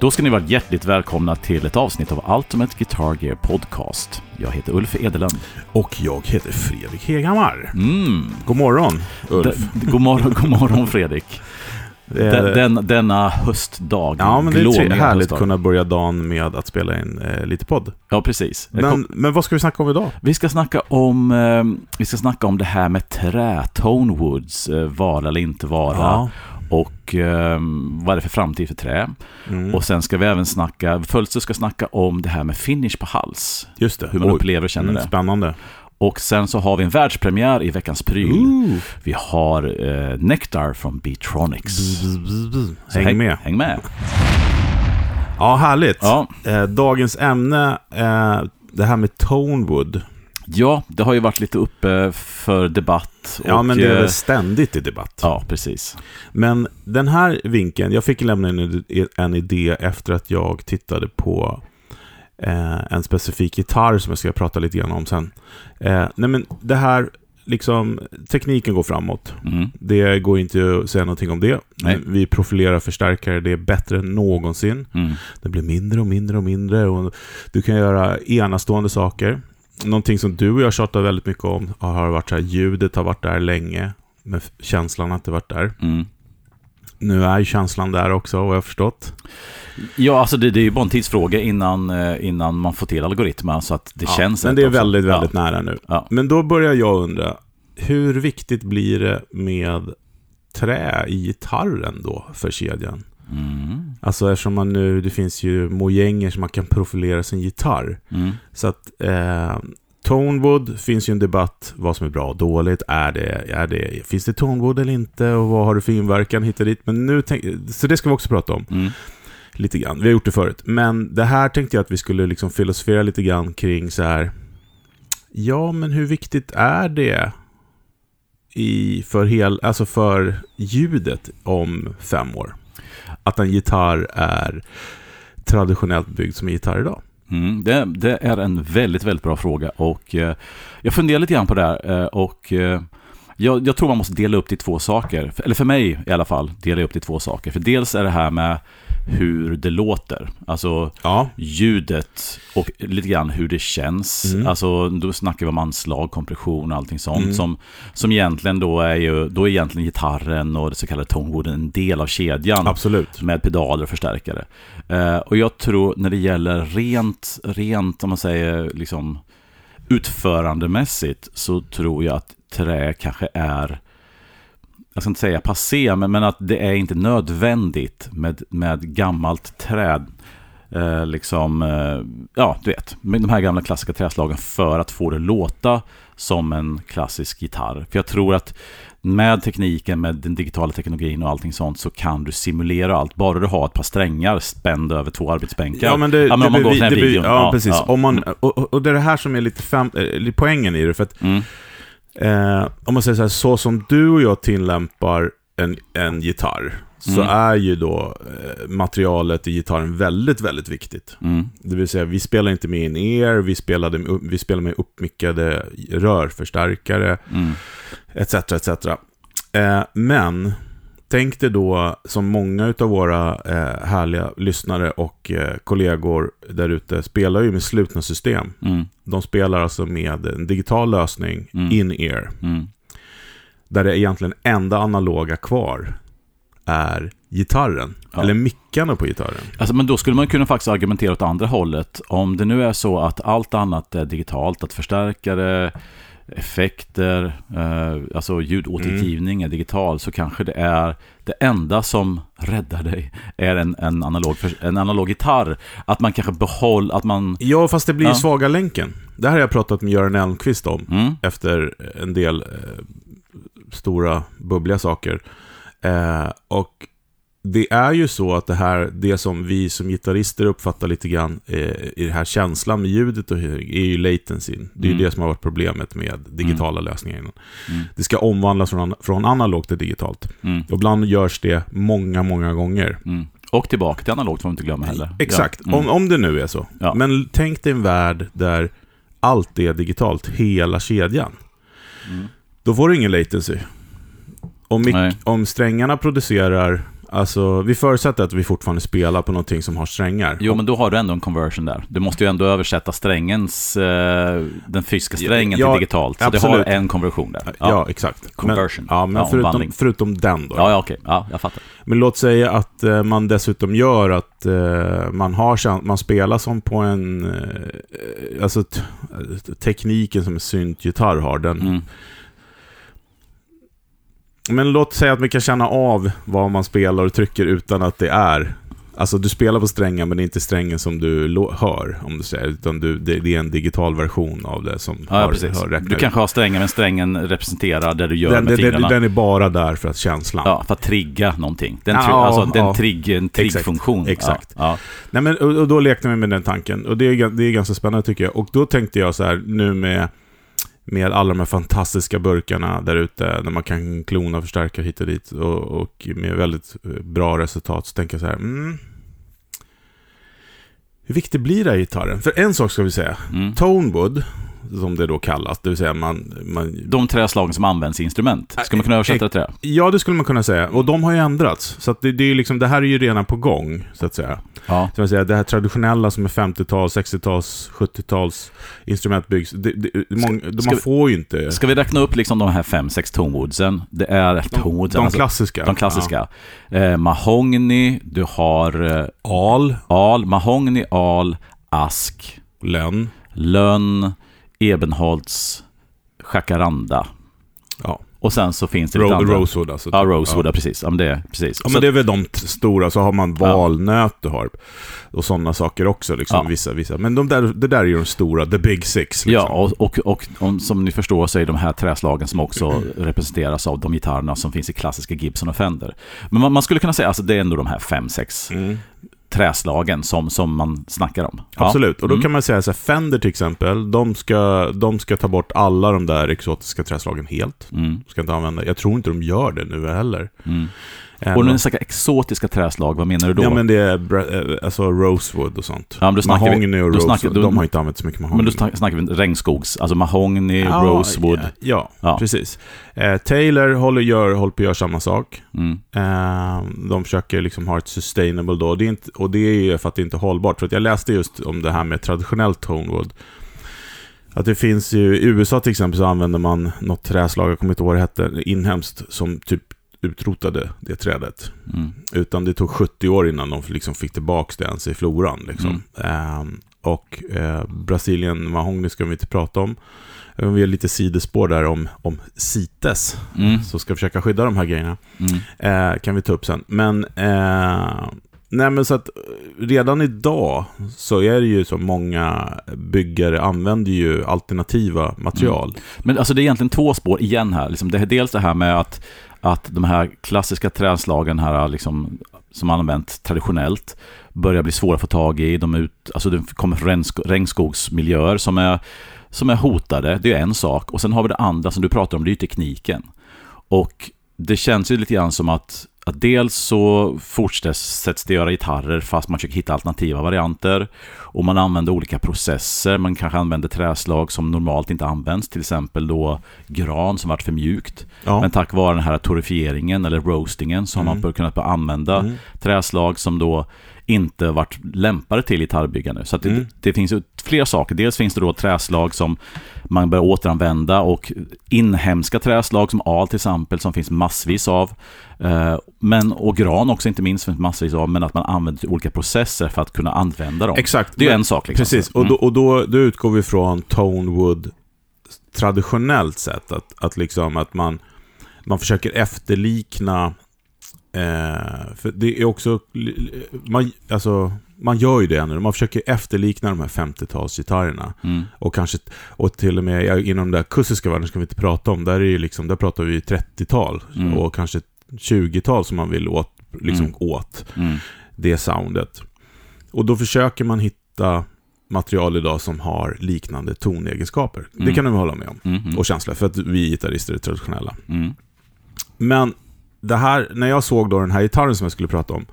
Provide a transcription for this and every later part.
Då ska ni vara hjärtligt välkomna till ett avsnitt av Ultimate Guitar Gear Podcast. Jag heter Ulf Edelund. Och jag heter Fredrik Heghammar. Mm. God morgon, Ulf. D- god morgon, god morgon Fredrik. Den, den, denna höstdag. ja, men det är härligt höstdag. att kunna börja dagen med att spela in eh, lite podd. Ja, precis. Men, men vad ska vi snacka om idag? Vi ska snacka om, eh, vi ska snacka om det här med trä, Tonewoods, eh, vara eller inte vara. Och eh, vad är det för framtid för trä? Mm. Och sen ska vi även snacka, Fölster ska snacka om det här med finish på hals. Just det. Hur man Oj. upplever och känner Mm, det. Spännande. Och sen så har vi en världspremiär i veckans pryl. Ooh. Vi har eh, Nectar från Beatronics. Så Häng med. Häng med. Ja, härligt. Ja. Eh, dagens ämne, eh, det här med Tonewood. Ja, det har ju varit lite uppe för debatt. Ja, och, men det är eh, väl ständigt i debatt. Ja, precis. Men den här vinkeln, jag fick lämna en, en idé efter att jag tittade på eh, en specifik gitarr som jag ska prata lite grann om sen. Eh, nej men det här, liksom, tekniken går framåt. Mm. Det går inte att säga någonting om det. Nej. Vi profilerar förstärkare, det är bättre än någonsin. Mm. Det blir mindre och mindre och mindre och du kan göra enastående saker. Någonting som du och jag tjatar väldigt mycket om har varit så här, ljudet har varit där länge, men känslan har inte varit där. Mm. Nu är ju känslan där också, vad jag har förstått. Ja, alltså det, det är ju bara en tidsfråga innan, eh, innan man får till algoritmerna så att det Ja, känns Men det är också. väldigt, väldigt ja. nära nu. Ja. Men då börjar jag undra, hur viktigt blir det med trä i gitarren då för kedjan? Mm. Alltså eftersom man nu, det finns ju mojänger som man kan profilera sin gitarr. Mm. Så att eh, Tonewood finns ju en debatt, vad som är bra och dåligt. Är det, är det, finns det Tonewood eller inte? Och vad har det för inverkan hit och dit? Men nu tänk, så det ska vi också prata om. Mm. Lite grann. Vi har gjort det förut. Men det här tänkte jag att vi skulle liksom filosofera lite grann kring så här. Ja, men hur viktigt är det i, för, hel, alltså för ljudet om fem år? Att en gitarr är traditionellt byggd som en gitarr idag. Mm, det, det är en väldigt, väldigt bra fråga och eh, jag funderar lite grann på det här eh, och eh, jag, jag tror man måste dela upp det i två saker. Eller för mig i alla fall, dela upp det i två saker. För dels är det här med hur det låter, alltså Ja, ljudet och lite grann hur det känns. Mm. Alltså då snackar vi om anslag, kompression och allting sånt Mm. som, som egentligen då är ju, då är egentligen gitarren och det så kallade tonewooden en del av kedjan absolut. med pedaler och förstärkare. Eh, och jag tror när det gäller rent, rent om man säger liksom utförandemässigt så tror jag att trä kanske är jag ska inte säga passé, men, men att det är inte nödvändigt med, med gammalt träd. Eh, liksom, eh, ja, du vet, med de här gamla klassiska träslagen för att få det låta som en klassisk gitarr. För jag tror att med tekniken, med den digitala teknologin och allting sånt så kan du simulera allt. Bara du har ett par strängar spända över två arbetsbänkar. Ja, men det, Ja, men om man går till den här videon. Ja, Ja, precis. ja. Om man, och, och- och det är det här som är lite fem, eh, poängen i det. För att, Mm, eh, om man säger så här, så som du och jag tillämpar en, en gitarr, så Mm. är ju då eh, materialet i gitarren väldigt, väldigt viktigt. mm, Det vill säga, vi spelar inte med en ear, vi, spelade, vi spelar med uppmickade rörförstärkare, mm, etc. etc. Eh, men tänk dig då, som många av våra eh, härliga lyssnare och eh, kollegor där ute spelar ju med slutna system. mm, De spelar alltså med en digital lösning, Mm. in-ear, mm. där det egentligen enda analoga kvar är gitarren, Ja. eller mickarna på gitarren. Alltså, men då skulle man kunna faktiskt argumentera åt andra hållet. Om det nu är så att allt annat är digitalt, att förstärkare, effekter, eh, alltså ljudåtergivning är digital, så kanske det är det enda som räddar dig är en, en, analog, en analog gitarr. Att man kanske behåller, att man... Ja, fast det blir Ja. svaga länken. Det här har jag pratat med Göran Elmqvist om. Mm, efter en del eh, stora bubbliga saker. Eh, och det är ju så att det här, det som vi som gitarrister uppfattar lite grann eh, i den här känslan med ljudet och är ju latencyn. Det är ju Mm. det som har varit problemet med digitala lösningar. innan. mm, Det ska omvandlas från, från analogt till digitalt. mm, Och ibland görs det många, många gånger. mm. Och tillbaka till analogt får man inte glömma heller. Exakt, Ja, mm. om, om det nu är så. Ja. Men tänk dig en värld där allt är digitalt, hela kedjan. Mm. Då får du ingen latency. Om, om strängarna producerar Alltså, vi förutsätter att vi fortfarande spelar på någonting som har strängar. Jo, men då har du ändå en conversion där. Du måste ju ändå översätta strängens, eh, den fysiska strängen Ja, till digitalt. Så absolut. det har en konversion där. Ja, exakt. Conversion. Men, ja, men Ja, förutom, förutom den då. Ja, ja, okej. Ja, jag fattar. Men låt säga att eh, man dessutom gör att eh, man, har, man spelar som på en... Eh, alltså tekniken som en syntgitarr har. Den, Mm. Men låt säga att vi kan känna av vad man spelar och trycker utan att det är... Alltså du spelar på strängen men det är inte strängen som du hör, om du säger. Utan du, det, det är en digital version av det som Ja, har, precis. räknat Du kanske har strängen, men strängen representerar det du gör den, med den, fingrarna. den, är bara där för att känslan. Ja, för att trigga någonting. Den, Ja, tri- alltså, den ja. trigg, en triggfunktion. exakt. Ja, Nej, men, och, och då lekte vi med den tanken. Och det är, det är ganska spännande tycker jag. Och då tänkte jag så här, nu med, med alla de här fantastiska burkarna där ute, där man kan klona och förstärka hit och dit och, och med väldigt eh, bra resultat, så tänker jag så här, mm, hur viktig blir det här gitarren? För en sak ska vi säga. Mm. Tonewood, som det då kallas, det vill säga man, man De träslagen som används i instrument. Ska man kunna översätta det till det? Ja, det skulle man kunna säga. Och de har ju ändrats. Så det, det, är liksom, det här är ju redan på gång, så att säga. Ja. Så att säga, det här traditionella som är 50-tals, 60-tals, 70-tals instrument byggs. Det, det, många, de, ska man får ju inte... Ska vi räkna upp liksom de här fem, sex tonewoodsen? Det är tonewoodsen, De alltså, klassiska. de klassiska. Eh, mahogny, du har eh, Ja. Al, al, mahogny, al, ask, lönn. lönn, ebenholts, jacaranda. Ja. Och sen så finns det lite Ro, andra. rosewood alltså. Ja, rosewood, Ja. precis. Ja, men det, precis. Ja, Så- men det är väl de stora, så har man valnöt du har. Och sådana saker också, liksom, vissa, vissa. Men de där, det där är ju de stora, the big six. Liksom. Ja, och, och, och, och som ni förstår så är de här träslagen som också representeras av de gitarrerna som finns i klassiska Gibson och Fender. Men man, man skulle kunna säga att alltså, det är ändå de här fem, sex Mm. Träslagen som, som man snackar om. Ja. Absolut, och då Mm. kan man säga så här, Fender till exempel, de ska, de ska ta bort alla de där exotiska träslagen helt. Mm, Ska inte använda. Jag tror inte de gör det nu heller. mm. Eh, Och när du snackar exotiska träslag, vad menar du då? Ja men det är eh, alltså rosewood och sånt. Ja, mahogny och rosewood, snackar- då- de har inte använt så mycket mahogny. Men då snack- snackar vi regnskogs, alltså mahogny, Ja, rosewood. Ja, ja, precis. Eh, Taylor håller, gör, håller på att göra samma sak. Mm. Eh, de försöker liksom ha ett sustainable då. Det är inte, och det är ju för att det inte är hållbart. För att jag läste just om det här med traditionellt tonewood. Att det finns ju, i USA till exempel så använder man något träslag, jag kommer inte ihåg vad det hette, inhemskt, som typ utrotade det trädet. Mm. Utan det tog 70 år innan de liksom fick tillbaka det ens i floran. Liksom. Ehm, och eh, Brasilien mahogny ska vi inte prata om. Eh, Vi har lite sidespår där om, om CITES, Mm. som ska försöka skydda de här grejerna. Mm. Eh, kan vi ta upp sen. Men, eh, nej men så att redan idag så är det ju så många byggare använder ju alternativa material. Men alltså det är egentligen två spår igen här. Liksom det är dels det här med att, att de här klassiska träslagen här liksom, som man använt traditionellt börjar bli svåra att få tag i. De, ut, alltså det kommer från regnskogsmiljöer som är, som är hotade. Det är en sak. Och sen har vi det andra som du pratar om, det är ju tekniken. Och det känns ju lite grann som att, att dels så fortsätts det göra gitarrer fast man försöker hitta alternativa varianter. Och man använder olika processer. Man kanske använder träslag som normalt inte används. Till exempel då gran som varit för mjukt. Ja. Men tack vare den här torrefieringen eller roastingen så har man Mm. kunnat använda Mm. träslag som då inte varit lämpade till gitarrbyggande. Så det, Mm. det finns flera saker. Dels finns det då träslag som man bör återanvända och inhemska träslag som al till exempel som finns massvis av. Eh, Men, och gran också inte minst finns massvis av, men att man använder olika processer för att kunna använda dem. Exakt. Det är Men- en sak. Liksom. Precis, och, då, och då, då utgår vi från Tonewood traditionellt sett. Att, att, liksom att man, man försöker efterlikna... Eh, för det är också... Man, alltså, man gör ju det nu. Man försöker efterlikna de här 50-talsgitarrerna. Mm. Och kanske, och till och med ja, inom den där akustiska världen ska vi inte prata om. Där, är ju liksom, där pratar vi 30-tal Mm. och kanske 20-tal som man vill åt, liksom Mm. åt Mm. det soundet. Och då försöker man hitta material idag som har liknande tonegenskaper. Det Mm. kan du hålla med om. Mm. Mm. Och känsla, för att vi gitarrister är traditionella. Mm. Men det här, när jag såg då den här gitarren som jag skulle prata om,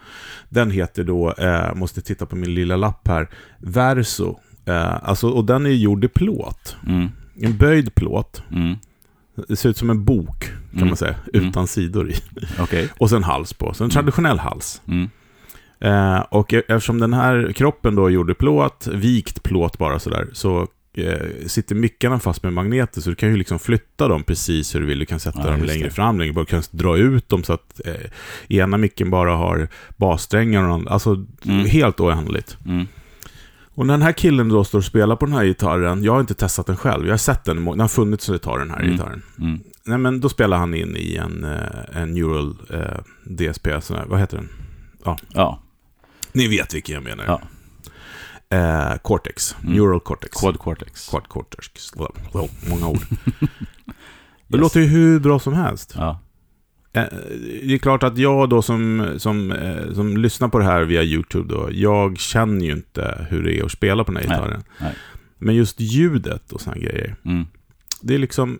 den heter då, eh, måste titta på min lilla lapp här, Verso. Eh, alltså, och den är gjord i plåt. Mm. En böjd plåt. Mm. Det ser ut som en bok, kan Mm. man säga, Mm. utan sidor i. Okej. Och sen hals på, så en traditionell hals. Mm. Eh, och e- eftersom den här kroppen då gjorde plåt, vikt plåt bara sådär, så eh, sitter mickarna fast med magneter, så du kan ju liksom flytta dem precis hur du vill. Du kan sätta Ja, dem längre det. fram, längre bak. Du kan dra ut dem så att eh, ena micken bara har bassträngar och. Alltså, Mm. helt oändligt. Mm. Och när den här killen då står och spelar på den här gitarren, jag har inte testat den själv, jag har sett den, den har funnits ett tag den här Mm. gitarren. Mm. Nej men då spelar han in i en, eh, en Neural eh, DSP, sån här, vad heter den? Ja, Ni vet vilken jag menar. Ja. Eh, Cortex, Mm. Neural Cortex. Quad Cortex. Quad Cortex. Wow, många ord. Det Yes. låter ju hur bra som helst. Ja. Eh, det är klart att jag då som, som, eh, som lyssnar på det här via YouTube då, jag känner ju inte hur det är att spela på den här gitarren. nej. Men just ljudet och sådana grejer, Mm. det är liksom...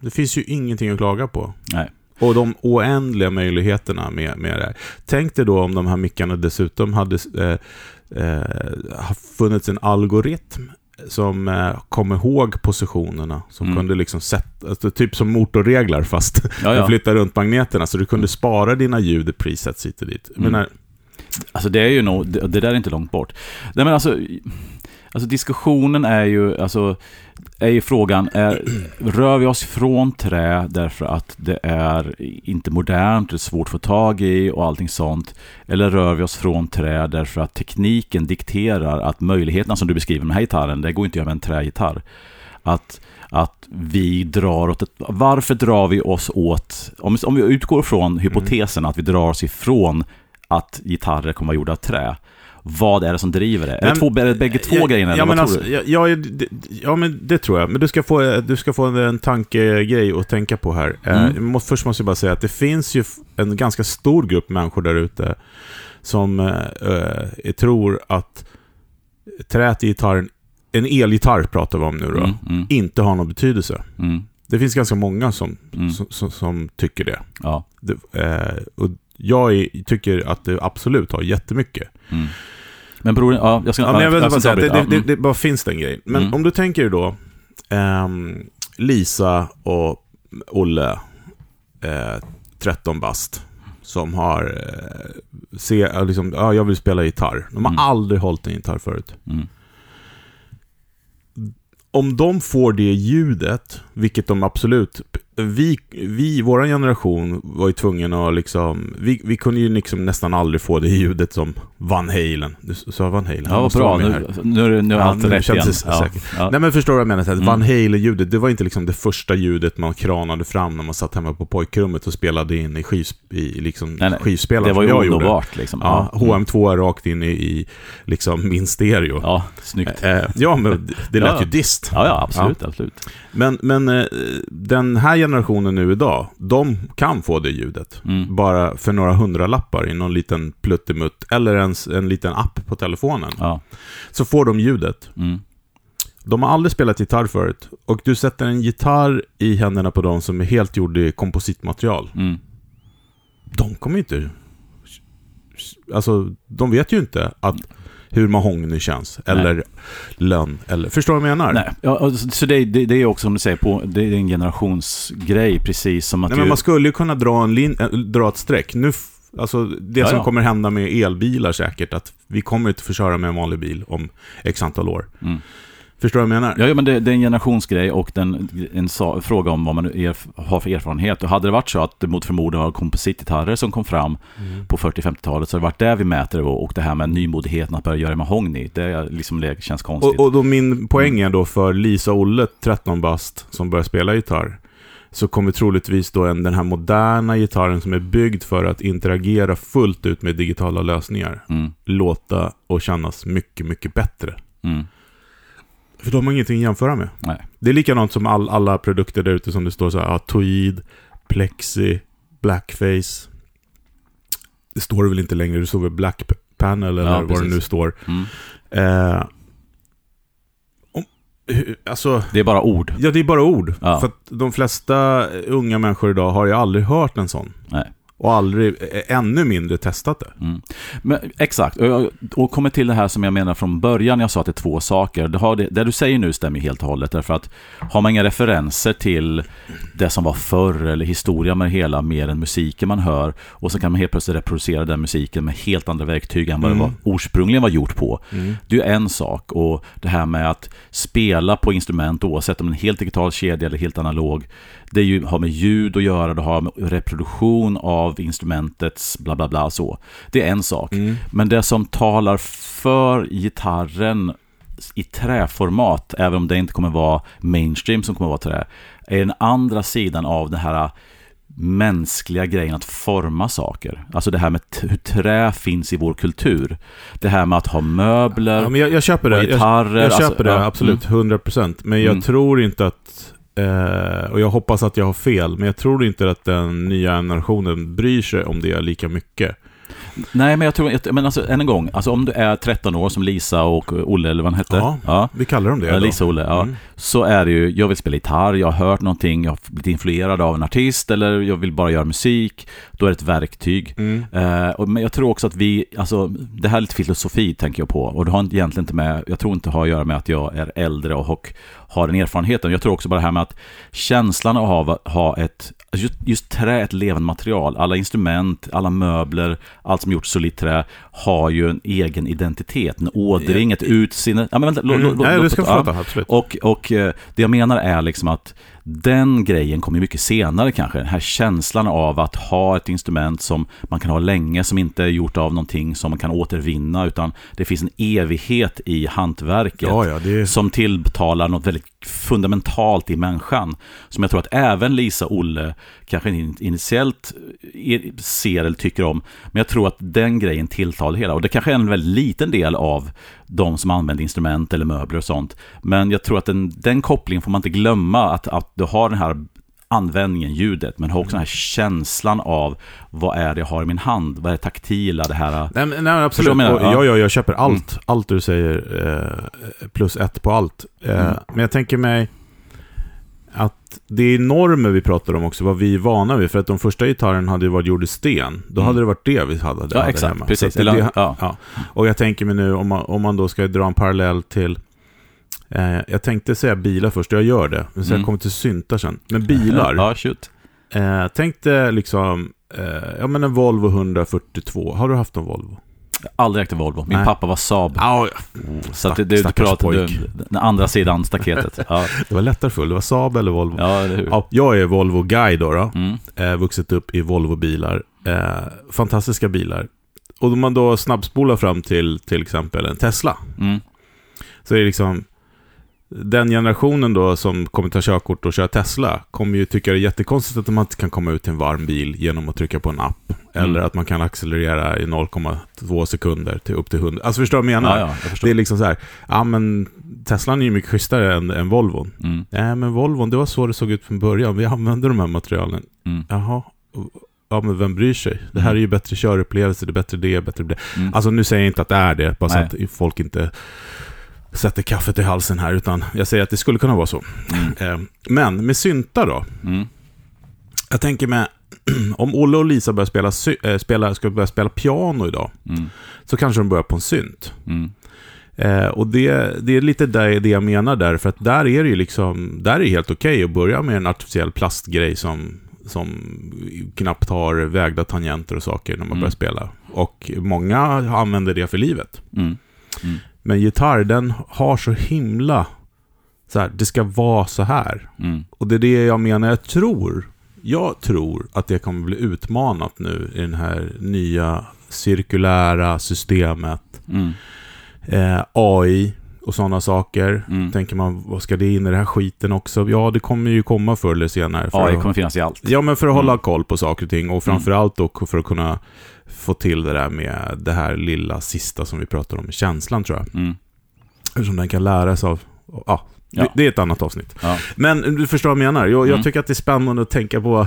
Det finns ju ingenting att klaga på. Nej. Och de oändliga möjligheterna med, med det här. Tänk dig då om de här mickarna dessutom hade eh, har funnits en algoritm som eh, kom ihåg positionerna, som Mm. kunde liksom sätta, alltså, typ som motorreglar fast Ja, ja. flyttar runt magneterna, så du kunde spara dina ljud i presets hit och dit. Mm. Men när, Alltså det är ju nog, det, det där är inte långt bort. Nej men alltså, alltså diskussionen är ju, alltså, är ju frågan, är, rör vi oss från trä därför att det är inte modernt, det är svårt att få tag i och allting sånt? Eller rör vi oss från trä därför att tekniken dikterar att möjligheterna som du beskriver med den här gitarren, det går inte att göra med en trägitarr. Att, att vi drar åt ett, varför drar vi oss åt, om, om vi utgår från hypotesen att vi drar oss ifrån att gitarrer kommer vara gjorda av trä. Vad är det som driver det? Är det, Men- två, är det bägge två ja, grejerna? Ja, men alltså, ja, ja, det, ja, men det tror jag. Men du ska få, du ska få en tankegrej att tänka på här. Eh, Mm. måste, först måste jag bara säga att det finns ju en ganska stor grupp människor där ute som eh, eh, tror att trät i gitarren, en elgitarr pratar vi om nu då, Mm, mm, inte har någon betydelse. mm, Det finns ganska många som, mm. som, som, som tycker det. Ja. det eh, och jag är, tycker att det absolut har jättemycket. Mm. Men bror, ja, jag ska... Ja, men jag vill bara säga det, det, det, det bara finns den grejen. Men Mm. om du tänker då ehm, Lisa och Olle, eh, 13 bast, som har eh, se, liksom, ja, jag vill spela gitarr. De har Mm. aldrig hållit en gitarr förut. Mm. Om de får det ljudet, vilket de absolut... Vi, vi vår generation var ju tvungna att liksom... Vi, vi kunde ju liksom nästan aldrig få det ljudet som Van Halen. Du sa Van Halen? Ja, vad bra. Nu, nu, nu är Ja, allt nu rätt igen. Ja. Ja. Nej men förstår du vad jag menar? Mm. Van Halen-ljudet, det var inte liksom det första ljudet man kranade fram när man satt hemma på pojkrummet och spelade in i, skivs, i liksom Nej, nej. skivspelaren Det var ju underbart liksom. Ja, Mm. HM2 rakt in i, i liksom min stereo. Ja, snyggt. Eh, ja, men det- lät Ja. ju dist. Ja, ja, absolut, absolut. Men, men eh, den här generationen nu idag, de kan få det ljudet. Mm. Bara för några hundralappar i någon liten pluttemutt eller ens en liten app på telefonen. Ja. Så får de ljudet. Mm. De har aldrig spelat gitarr förut. Och du sätter en gitarr i händerna på dem som är helt gjord i kompositmaterial. Mm. De kommer inte... Alltså, de vet ju inte att hur mahogny känns. Eller lönn. Eller, förstår du vad jag menar? Nej, ja, så det, det, det är också som du säger, på, det är en generationsgrej, precis som att Nej, ju, men man skulle ju kunna dra, en lin, äh, dra ett streck. Nu, alltså, det Ja, som ja. kommer hända med elbilar säkert, att vi kommer inte få köra med en vanlig bil om x antal år. Mm. Förstår du vad jag menar? Ja, ja, men det, det är en generationsgrej och den, en sa, fråga om vad man erf, har för erfarenhet. Och hade det varit så att det mot förmodan var kompositgitarrer som kom fram Mm. på 40-50-talet så har det varit där vi mäter det och det här med nymodigheten att börja göra mahogny, det, liksom, känns konstigt. Och, och då min poäng är då för Lisa och Olle, 13 bast, som börjar spela gitarr, så kommer troligtvis då en, den här moderna gitarren som är byggd för att interagera fullt ut med digitala lösningar, Mm, låta och kännas mycket, mycket bättre. mm, För de har ingenting att jämföra med. nej. Det är likadant som all, alla produkter där ute som det står så här, ja, Tweed, Plexi, Blackface. Det står det väl inte längre, det står väl Black Panel eller Ja, vad det nu står. Mm. Eh, om, alltså, Det är bara ord. ja det är bara ord. Ja. För att de flesta unga människor idag har ju aldrig hört en sån. Nej. Och aldrig, eh, ännu mindre testat det. Mm. Men, exakt, och, och kommer till det här som jag menar från början, jag sa att det är två saker. Det, har det, det du säger nu stämmer helt och hållet, därför att har man inga referenser till det som var förr eller historia med hela mer än musiken man hör och så kan man helt plötsligt reproducera den musiken med helt andra verktyg än vad det var, ursprungligen var gjort på. Det är en sak och det här med att spela på instrument oavsett om det är en helt digital kedja eller helt analog det ju, har med ljud att göra, det har med reproduktion av instrumentets bla bla bla så. Det är en sak. Men det som talar för gitarren i träformat, även om det inte kommer vara mainstream som kommer vara trä, är den andra sidan av den här mänskliga grejen att forma saker. Alltså det här med hur trä finns i vår kultur. Det här med att ha möbler. Ja, jag, jag köper det. Jag, gitarrer, jag köper alltså, det, absolut. 100%. Men jag Mm. tror inte att... Eh, och jag hoppas att jag har fel, men jag tror inte att den nya generationen bryr sig om det lika mycket. Nej, men jag tror men alltså än en gång, alltså om du är 13 år som Lisa och Olle eller vad han hette. Ja, Vi kallar dem det. Ja. Lisa och Olle, ja. Mm. Så är det ju, jag vill spela gitarr, jag har hört någonting, jag har blivit influerad av en artist eller jag vill bara göra musik. Då är det ett verktyg. Mm. Eh, och, men jag tror också att vi, alltså det här är lite filosofi tänker jag på. Och det har egentligen inte med, jag tror inte det har att göra med att jag är äldre och, har den erfarenheten. Jag tror också bara det här med att känslan av att ha, ett, just, just trä är ett levande material. Alla instrument, alla möbler, allt som gjorts solitt trä har ju en egen identitet, en ådring, ett utseende. Ja, men vänta, Mm. lå- lå- Nej, låt- du ska få prata, absolut. Och, och eh, det jag menar är liksom att den grejen kommer mycket senare kanske. Den här känslan av att ha ett instrument som man kan ha länge, som inte är gjort av någonting som man kan återvinna, utan det finns en evighet i hantverket Ja, ja, det som tilltalar något väldigt fundamentalt i människan. Som jag tror att även Lisa och Olle kanske initiellt eh, ser eller tycker om. Men jag tror att den grejen tilltalar hela. Och det kanske är en väldigt liten del av de som använder instrument eller möbler och sånt. Men jag tror att den, den kopplingen får man inte glömma. Att, att du har den här användningen, ljudet, men har också den här känslan av vad är det jag har i min hand? Vad är det taktila, det här... Nej, men- nej Förstår absolut. jag ja, Ja. ja, jag köper allt. Allt du säger. Eh, plus ett på allt. Eh, Mm. Men jag tänker mig att det är normer vi pratar om också, vad vi är vana vid. För att de första gitarrerna hade ju varit gjord i sten. Då Mm. hade det varit det vi hade, Ja, hade exakt. hemma. Precis. Det, ja. ja. Och jag tänker mig nu, om man, om man då ska dra en parallell till eh, jag tänkte säga bilar först, jag gör det. Men sen Mm. kommer till syntar sen. Men bilar. Ja, shoot. Eh, tänk dig liksom, eh, ja men en Volvo 142. Har du haft en Volvo? Jag har aldrig ägt en Volvo. Min Nej. pappa var Saab. Ja, Så att du du, pojk. den andra sidan staketet. Ja, det var lättare förr. Det var Saab eller Volvo. ja hur? Ja, jag är Volvo-guy då. då. Mm. Eh, vuxit upp i Volvo-bilar. Eh, fantastiska bilar. Och om man då snabbspolar fram till till exempel en Tesla. Mm. Så är det liksom den generationen då som kommer ta körkort och köra Tesla kommer ju tycka det är jättekonstigt att man inte kan komma ut till en varm bil genom att trycka på en app. Eller Mm. att man kan accelerera i 0,2 sekunder till upp till 100. Alltså förstår du vad jag menar? Ja, ja, jag. Det är liksom så här, ja men Teslan är ju mycket schysstare än, än Volvon. Mm. Nej men Volvon, det var så det såg ut från början. Vi använde de här materialen. Mm. Jaha. Ja men vem bryr sig? Det här är ju bättre körupplevelse, det är bättre det, bättre det. Mm. Alltså nu säger jag inte att det är det, bara så att folk inte sätter kaffet i halsen här, utan jag säger att det skulle kunna vara så. Mm. Eh, Men med syntar då? Mm. Jag tänker med, om Olle och Lisa börjar spela, äh, spela, ska börja spela piano idag, Mm. så kanske de börjar på en synt. Mm. Eh, och det, det är lite det, det jag menar där, för att där är det ju liksom, där är det helt okej att börja med en artificiell plastgrej som, som knappt har vägda tangenter och saker när man Mm. börjar spela. Och många använder det för livet. Mm. Men gitarr, den har så himla, så här, det ska vara så här. Mm. Och det är det jag menar, jag tror, jag tror att det kommer bli utmanat nu i den här nya cirkulära systemet. Mm. Eh, AI och sådana saker. Mm. Tänker man, vad ska det in i den här skiten också? Ja, det kommer ju komma förr eller senare. AI att, kommer finnas i allt. ja, men för att hålla Mm. koll på saker och ting. Och framförallt då för att kunna få till det där med det här lilla sista som vi pratar om, känslan tror jag. Mm. Eftersom den kan lära sig av... Ja, Ja. Det, det är ett annat avsnitt. Ja. Men du förstår vad jag menar. Jag, jag Mm. tycker att det är spännande att tänka på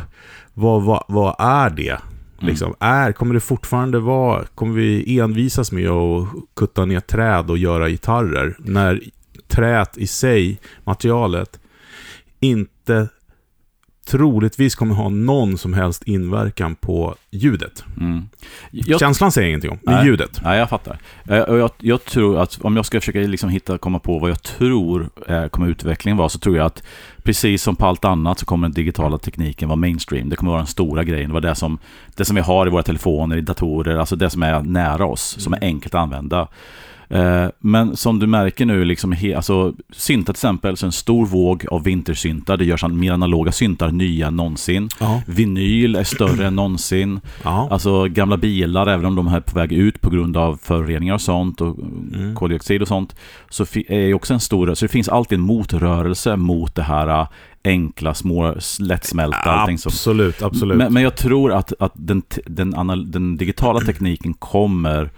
vad, vad, vad är det? Mm. Liksom, är, kommer det fortfarande vara, kommer vi envisas med att kutta ner träd och göra gitarrer? När träet i sig, materialet, inte troligtvis kommer ha någon som helst inverkan på ljudet. Mm. Jag, Känslan säger ingenting om, men Nej. ljudet. Nej, jag fattar. Eh, jag, jag tror att om jag ska försöka liksom hitta, komma på vad jag tror eh, kommer utvecklingen vara, så tror jag att precis som på allt annat så kommer den digitala tekniken vara mainstream. Det kommer vara den stora grejen. Det var det som, det som vi har i våra telefoner, i datorer, alltså det som är nära oss, som är enkelt att använda. Eh, Men som du märker nu, liksom, alltså, syntar till exempel, så en stor våg av vintersyntar. Det görs mer analoga syntar nya än någonsin. Ja. Vinyl är större än någonsin. Ja. Alltså gamla bilar, även om de är på väg ut på grund av föroreningar och sånt och Mm. koldioxid och sånt, så är ju också en stor, så det finns alltid en motrörelse mot det här äh, enkla, små, lättsmälta allting som... Absolut, absolut. Men, men jag tror att, att den, den, den digitala tekniken kommer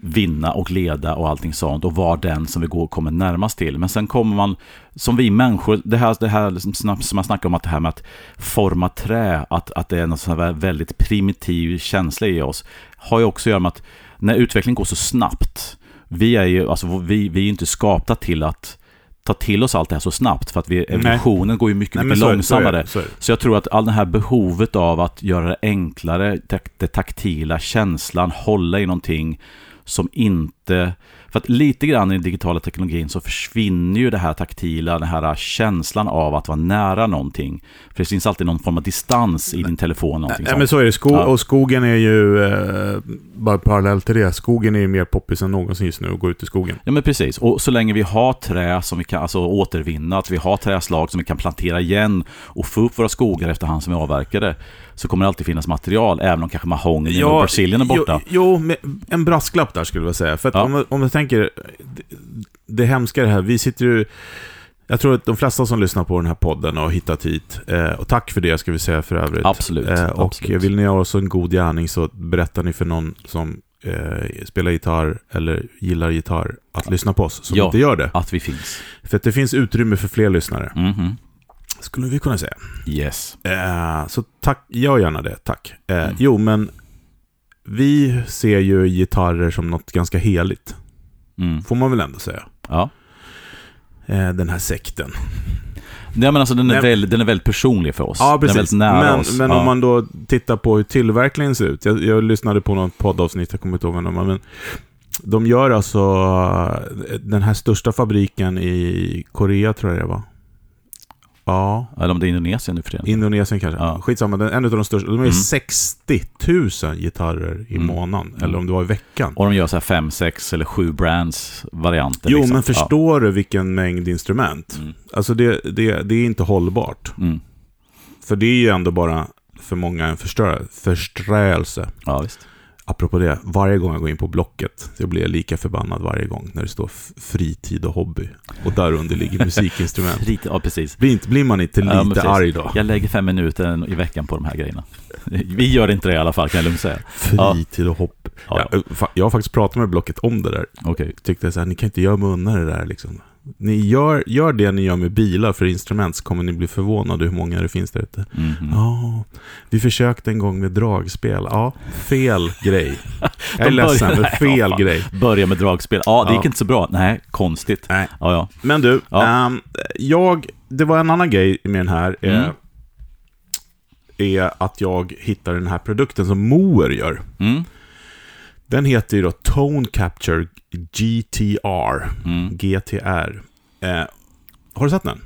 vinna och leda och allting sånt och vara den som vi går, kommer närmast till. Men sen kommer man, som vi människor, det här, det här liksom snabbt som man snackar om att det här med att forma trä, att, att det är en sån här väldigt primitiv känsla i oss, har ju också att göra med att när utvecklingen går så snabbt, vi är ju, alltså vi, vi är inte skapta till att ta till oss allt det här så snabbt, för att vi, evolutionen går ju mycket, Nej, mycket så långsammare. Det, så det. Så jag tror att all det här behovet av att göra det enklare, det taktila, känslan, hålla i någonting som inte... För att lite grann i den digitala teknologin så försvinner ju det här taktila, den här känslan av att vara nära någonting. För det finns alltid någon form av distans i din telefon. Nej, sånt. men så är det. Sko Ja. Och skogen är ju, eh, bara parallellt till det, skogen är ju mer poppis än någonsin just nu att gå ut i skogen. Ja men precis, och så länge vi har trä som vi kan alltså, återvinna, att vi har träslag som vi kan plantera igen och få upp våra skogar efterhand som vi avverkar det, så kommer det alltid finnas material, även om kanske mahogny och brasilien är borta. Jo, jo en brasklapp där skulle jag säga. För Ja. om, om jag tänker, det, det hemska det här, vi sitter ju... Jag tror att de flesta som lyssnar på den här podden har hittat hit, eh, och tack för det ska vi säga för övrigt. Absolut, Eh, och absolut. vill ni göra oss en god gärning så berättar ni för någon som eh, spelar gitarr eller gillar gitarr att lyssna på oss, som Ja. inte gör det. Att vi finns. För att det finns utrymme för fler lyssnare, Mhm. Skulle vi kunna säga. Yes. Eh, så tack, gör gärna det, tack. Eh, Mm. Jo, men vi ser ju gitarrer som något ganska heligt, Mm. får man väl ändå säga. Ja. Eh, den här sekten. Nej, men alltså, den, är Men- väldigt, den är väldigt personlig för oss. Ja, Den är precis. väldigt nära Men, oss. men ja. om man då tittar på hur tillverkningen ser ut. Jag, jag lyssnade på något poddavsnitt, jag kommer inte ihåg vad var, men de gör alltså eh, den här största fabriken i Korea, tror jag det var. Ja, Eller om det är Indonesien nu för tiden. Indonesien kanske. Ja. Skitsamma, den, en av de största. De är Mm. 60 000 gitarrer i Mm. månaden. Mm. Eller om det var i veckan. Och de gör så här fem, sex eller sju brands varianter. Jo, liksom. men förstår du vilken mängd instrument? Ja. Mm. Alltså det, det, det är inte hållbart. Mm. För det är ju ändå bara för många en förstör, förströelse. Ja, visst. Apropå det, varje gång jag går in på Blocket så blir jag lika förbannad varje gång när det står fritid och hobby. Och där under ligger musikinstrument. Lite, ja, precis. Blir, inte, blir man inte Ja, lite precis. arg då? Jag lägger fem minuter i veckan på de här grejerna. Vi gör inte det i alla fall, kan jag lugnt säga. Fritid och hopp. Ja, Ja, fa- jag har faktiskt pratat med Blocket om det där. Okej. Tyckte så här, ni kan inte göra munnar det där liksom. Ni gör, gör det ni gör med bilar för instrument så kommer ni bli förvånade hur många det finns där ute. Mhm. Ja, vi försökte en gång med dragspel. Ja, fel grej. Jag är De ledsen, men Nej, fel fan. grej. Börja med dragspel. Ja, det Ja. gick inte så bra. Nej, konstigt. Nej. Ja, ja. Men du, Ja. ehm, jag, det var en annan grej med den här. eh, Mm. Är att jag hittar den här produkten som Moer gör. Mm. Den heter ju då Tone Capture GTR. Mm. GTR. Eh, har du sett den?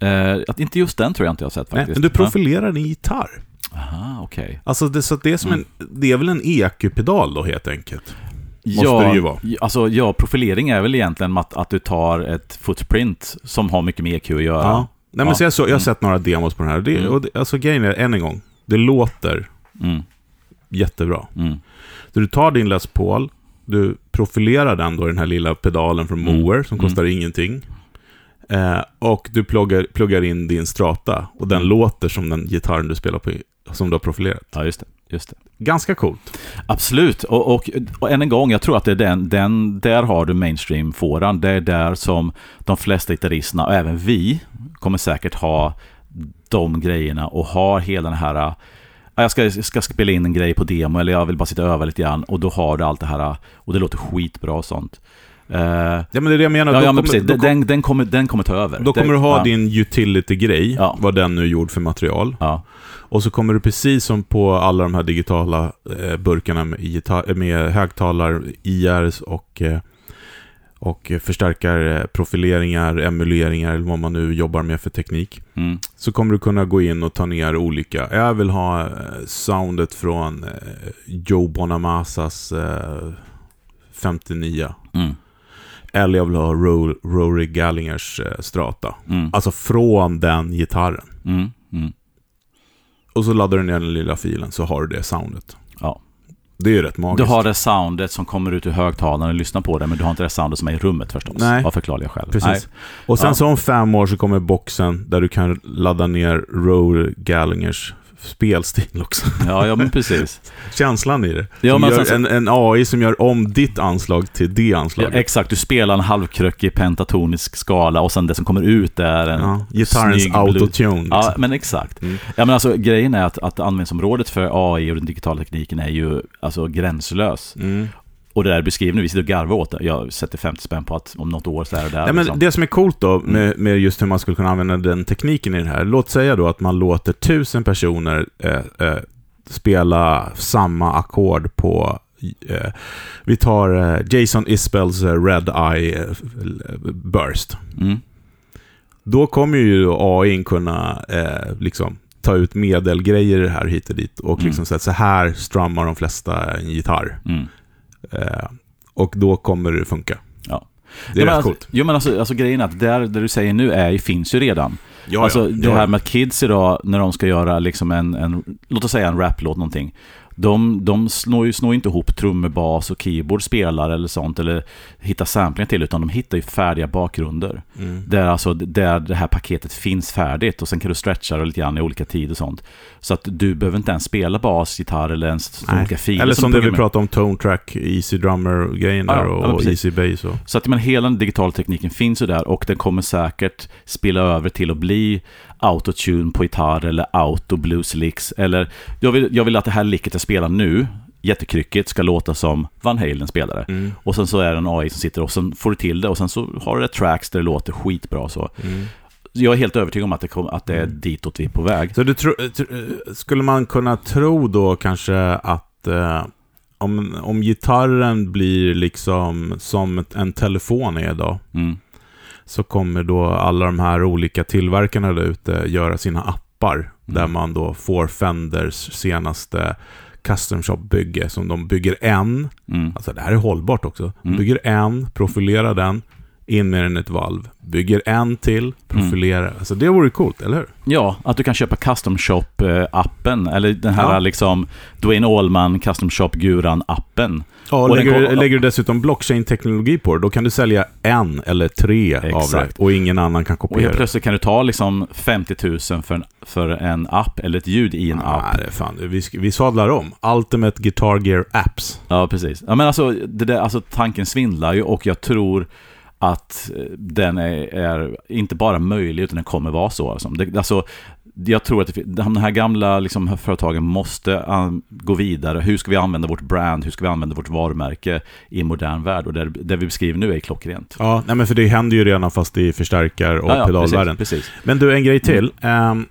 Eh, att inte just den tror jag inte jag har sett Nej, faktiskt. men du profilerar din gitarr. Ja. Aha, okej. Alltså det, så det, är som en, det är väl en EQ-pedal då helt enkelt? Måste ja, det ju vara. Alltså, ja, profilering är väl egentligen att, att du tar ett footprint som har mycket med EQ att göra. Ja. Nej, men Ja. så jag, så, jag har sett några demos på den här. Det, Mm. och det, alltså grejen är, än en gång, det låter Mm. Jättebra. Mm. Så du tar din Les Paul, du profilerar den då i den här lilla pedalen från Mm. Moer som Mm. kostar ingenting. Eh, och du pluggar, pluggar in din strata och den Mm. låter som den gitarren du spelar på, som du har profilerat. Ja, just det. Just det. Ganska coolt. Absolut, och, och, och än en gång, jag tror att det är den, den där har du mainstream-fåran. Det är där som de flesta gitarristerna, och även vi, kommer säkert ha de grejerna och har hela den här jag ska, ska spela in en grej på demo eller jag vill bara sitta och öva lite grann och då har du allt det här och det låter skitbra och sånt. Eh, Ja, men det är det jag menar. ja, ja, men kommer- precis. då Den, kommer, den kommer ta över. Då kommer Det- du ha ja, din utility-grej, Ja. vad den nu är gjord för material. Ja, Och så kommer du precis som på alla de här digitala eh, burkarna med, med högtalar, IRs och, eh, och förstärkarprofileringar, emuleringar eller vad man nu jobbar med för teknik. mm, Så kommer du kunna gå in och ta ner olika. Jag vill ha eh, soundet från eh, Joe Bonamasas eh, 59. mm, Eller jag vill ha Ro- Rory Gallingers eh, Strata. mm, Alltså från den gitarren. mm, mm. Och så laddar du ner den lilla filen så har du det soundet. Ja. Det är ju rätt Du magiskt. har det soundet som kommer ut ur högtalaren och lyssnar på det, men du har inte det soundet som är i rummet förstås. Nej. Av förklarliga skäl. Precis. Nej. Och sen Ja. så om fem år så kommer boxen där du kan ladda ner Rory Gallingers spelstil också. Ja, ja, men precis. Känslan i det. Ja, men gör, så- en, en AI som gör om ditt anslag till det Ja, anslaget. exakt, du spelar en halvkrökig pentatonisk skala och sen det som kommer ut är en Ja, gitarrens autotune. Liksom. Ja, men exakt. Mm. Ja, men alltså, grejen är att, att användningsområdet för AI och den digitala tekniken är ju alltså, gränslös. Mm. Och det där beskriver nu, vi sitter och garvar åt det. Jag sätter 50 spänn på att om något år så är det där. Ja, men liksom. Det som är coolt då med, Mm. med just hur man skulle kunna använda den tekniken i det här. Låt säga då att man låter tusen personer eh, eh, spela samma ackord på eh, vi tar eh, Jason Isbells eh, Red Eye eh, Burst. Mm. Då kommer ju AI kunna liksom ta ut medelgrejer här hit och dit och Mm. liksom säga så här strummar de flesta en gitarr. Mm. Eh, och då kommer det funka. Ja. Det är Ja, rätt alltså, coolt. Jo, men alltså, alltså grejen är att där, det du säger nu är, finns ju redan. Ja, alltså ja, det här med att kids idag, när de ska göra liksom en, en låt oss säga en raplåt någonting. De, de snår ju snår inte ihop trummor, bas och keyboard, spelar eller sånt, eller hittar samplingar till, utan de hittar ju färdiga bakgrunder. Mm. Där, alltså, där det här paketet finns färdigt och sen kan du stretcha det lite grann i olika tider och sånt. Så att du behöver inte ens spela bas, gitarr eller ens Nej. olika filer. Eller som du det vi pratade om, Tone Track, Easy Drummer-grejen Ja, där ja, och, men och. Easy Bass. Och. Så att men, hela den digitala tekniken finns ju där och den kommer säkert spela över till att bli autotune på gitarr eller auto blues licks eller jag vill, jag vill att det här licket jag spelar nu jättekryckigt ska låta som Van Halen spelare. Mm. Och sen så är det en AI som sitter och sen får du till det och sen så har du ett tracks där det låter skitbra så. Mm. Jag är helt övertygad om att det, kom, att det är Mm. ditåt vi är på väg. Så tro, tr- skulle man kunna tro då kanske att eh, om, om gitarren blir liksom som en telefon är idag, Mm. Så kommer då alla de här olika tillverkarna där ute göra sina appar, Mm. där man då får Fenders senaste custom shop-bygge, som de bygger en, Mm. alltså det här är hållbart också, de Mm. bygger en, profilerar den, in med den i ett valv, bygger en till, profilerar, alltså det vore coolt, eller hur? Ja, att du kan köpa Custom Shop-appen, eller den här Ja. liksom Dwayne Allman Custom Shop-guran-appen. Ja, och Och den lägger, lägger du dessutom blockchain-teknologi på det, då kan du sälja en eller tre av det Exakt. och ingen annan kan Och helt kopiera plötsligt kan du ta liksom 50 000 för en, för en app, eller ett ljud i en app. Nej, fan, vi, vi sadlar om. Ultimate Guitar Gear Apps. Ja, precis. Ja, men alltså, det där, alltså, tanken svindlar ju och jag tror att den är, är inte bara möjlig, utan den kommer vara så. Alltså. Det, alltså, jag tror att det, de här gamla liksom, företagen måste an, gå vidare. Hur ska vi använda vårt brand? Hur ska vi använda vårt varumärke i en modern värld? Och det, det vi beskriver nu är klockrent. Ja, nej men för det händer ju redan fast i förstärkar och Ja, ja, pedalvärlden. Precis, precis. Men du, en grej till. Ehm,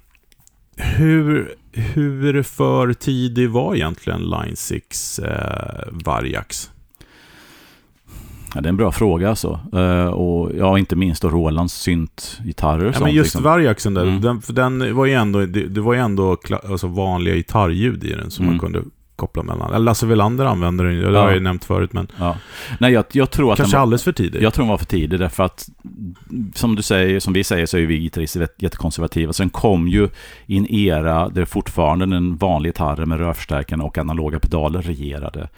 hur, hur för tidig var egentligen Line 6 eh, Varjax? Ja, det är en bra fråga alltså. Eh, och ja, inte minst då Rolands syntgitarrer. Ja, sånt, men just liksom. Varjaxen där, Mm. den, den var ju ändå, det, det var ju ändå alltså vanliga gitarrljud i den som Mm. man kunde koppla mellan. Lasse Welander använder den det Ja. har jag ju nämnt förut, men Ja. Nej, jag, jag tror att kanske var, alldeles för tidigt. Jag tror den var för tidig därför att som du säger, som vi säger så är vi gitarrister jätte- jättekonservativa. Sen kom ju i en era där fortfarande den vanliga gitarren med rörförstärkaren och analoga pedaler regerade.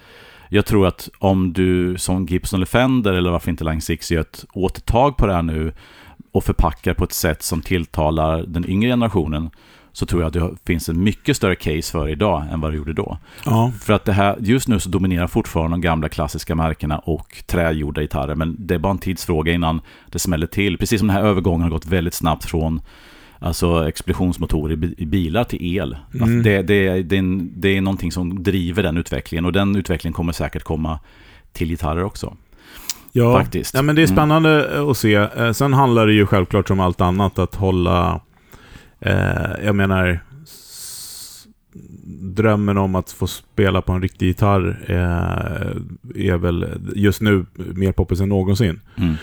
Jag tror att om du som Gibson eller Fender eller varför inte Line 6 gör ett återtag på det här nu och förpackar på ett sätt som tilltalar den yngre generationen så tror jag att det finns en mycket större case för idag än vad det gjorde då. Ja. För att det här, just nu så dominerar fortfarande de gamla klassiska märkena och trägjorda gitarrer. Men det är bara en tidsfråga innan det smäller till. Precis som den här övergången har gått väldigt snabbt från alltså explosionsmotorer i bi- i bilar till el. Mm. Det, det, det, är en, det är någonting som driver den utvecklingen och den utvecklingen kommer säkert komma till gitarrer också. Ja, faktiskt. ja men det är Mm. spännande att se. Eh, Sen handlar det ju självklart som allt annat att hålla, eh, jag menar, drömmen om att få spela på en riktig gitarr eh, är väl just nu mer poppis än någonsin. Mm.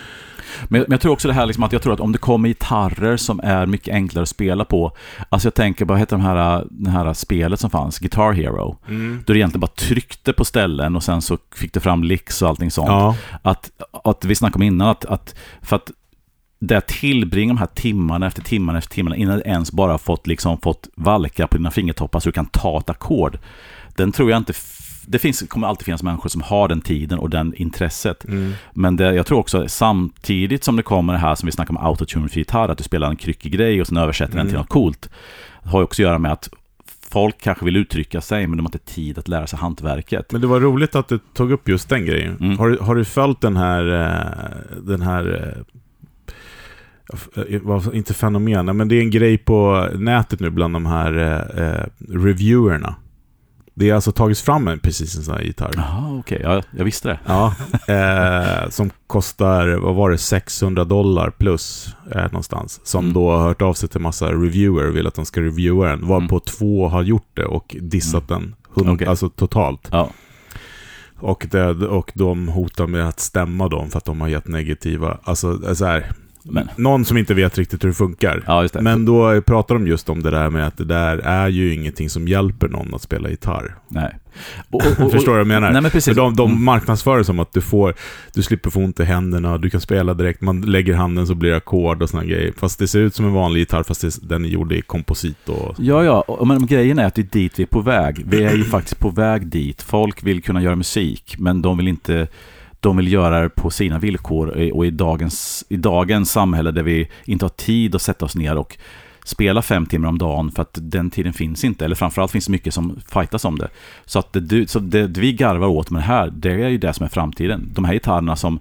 Men, men jag tror också det här liksom att jag tror att om det kommer gitarrer som är mycket enklare att spela på. Alltså jag tänker, vad heter de här, det här spelet som fanns? Guitar Hero. Då du egentligen bara tryckte på ställen och sen så fick du fram licks och allting sånt. Ja, Att, att vi snackade om innan att, att för att det tillbringa de här timmarna efter timmarna efter timmarna innan du ens bara fått, liksom, fått valka på dina fingertoppar så du kan ta ett ackord. Den tror jag inte... Det finns, kommer alltid finnas människor som har den tiden och den intresset. mm. Men det, jag tror också samtidigt som det kommer det här som vi snackar om autotune för gitarr, att du spelar en kryckig grej och sen översätter den till Mm. något coolt. Det har ju också att göra med att folk kanske vill uttrycka sig, men de har inte tid att lära sig hantverket. Men det var roligt att du tog upp just den grejen. Mm. Har, du- har du följt den här, eh, den här eh, vad- inte fenomen, men det är en grej på nätet nu bland de här eh, eh, reviewerna. Det är alltså tagits fram en, precis en sån här gitarr. Jaha, okej. Ja, jag visste det. Ja, eh, som kostar, vad var det, 600 dollar plus eh, någonstans. Som Mm. då har hört av sig till massa reviewer och vill att de ska reviewa den. Varpå Mm. två har gjort det och dissat den, hund, Okej. alltså totalt. Ja. Och, det, och de hotar med att stämma dem för att de har gett negativa, alltså så här, Men, någon som inte vet riktigt hur det funkar. ja, det. Men då pratar de just om det där med att det där är ju ingenting som hjälper någon att spela gitarr. Nej. Och, och, och, Förstår du vad jag menar? Nej, men precis. För de, de Mm. marknadsför som att du får, du slipper få ont i händerna, du kan spela direkt, man lägger handen så blir det ackord och såna grejer. Fast det ser ut som en vanlig gitarr fast det, den är gjord i komposit och... Ja, ja, och- men grejen är att det är dit vi är på väg. Vi är ju faktiskt på väg dit. Folk vill kunna göra musik, men de vill inte de vill göra det på sina villkor och i dagens, i dagens samhälle där vi inte har tid att sätta oss ner och spela fem timmar om dagen för att den tiden finns inte. Eller framförallt finns det mycket som fightas om det. Så att det, så det, det vi garvar åt med det här, det är ju det som är framtiden. De här gitarrerna som,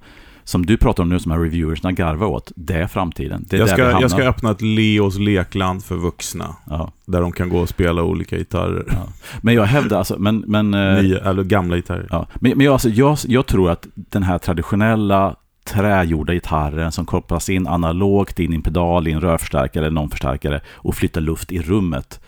som du pratar om nu, som här reviewersna garvar åt, det är framtiden. Det är Jag ska, jag ska öppna ett Leos lekland för vuxna. ja, Där de kan gå och spela olika gitarrer. ja. Men jag hävdar alltså, men... men eh, Nya, eller gamla gitarrer. Ja, men, men jag, alltså, jag, jag tror att den här traditionella trägjorda gitarren som kopplas in analogt in i en pedal, i en rörförstärkare eller någon förstärkare och flyttar luft i rummet.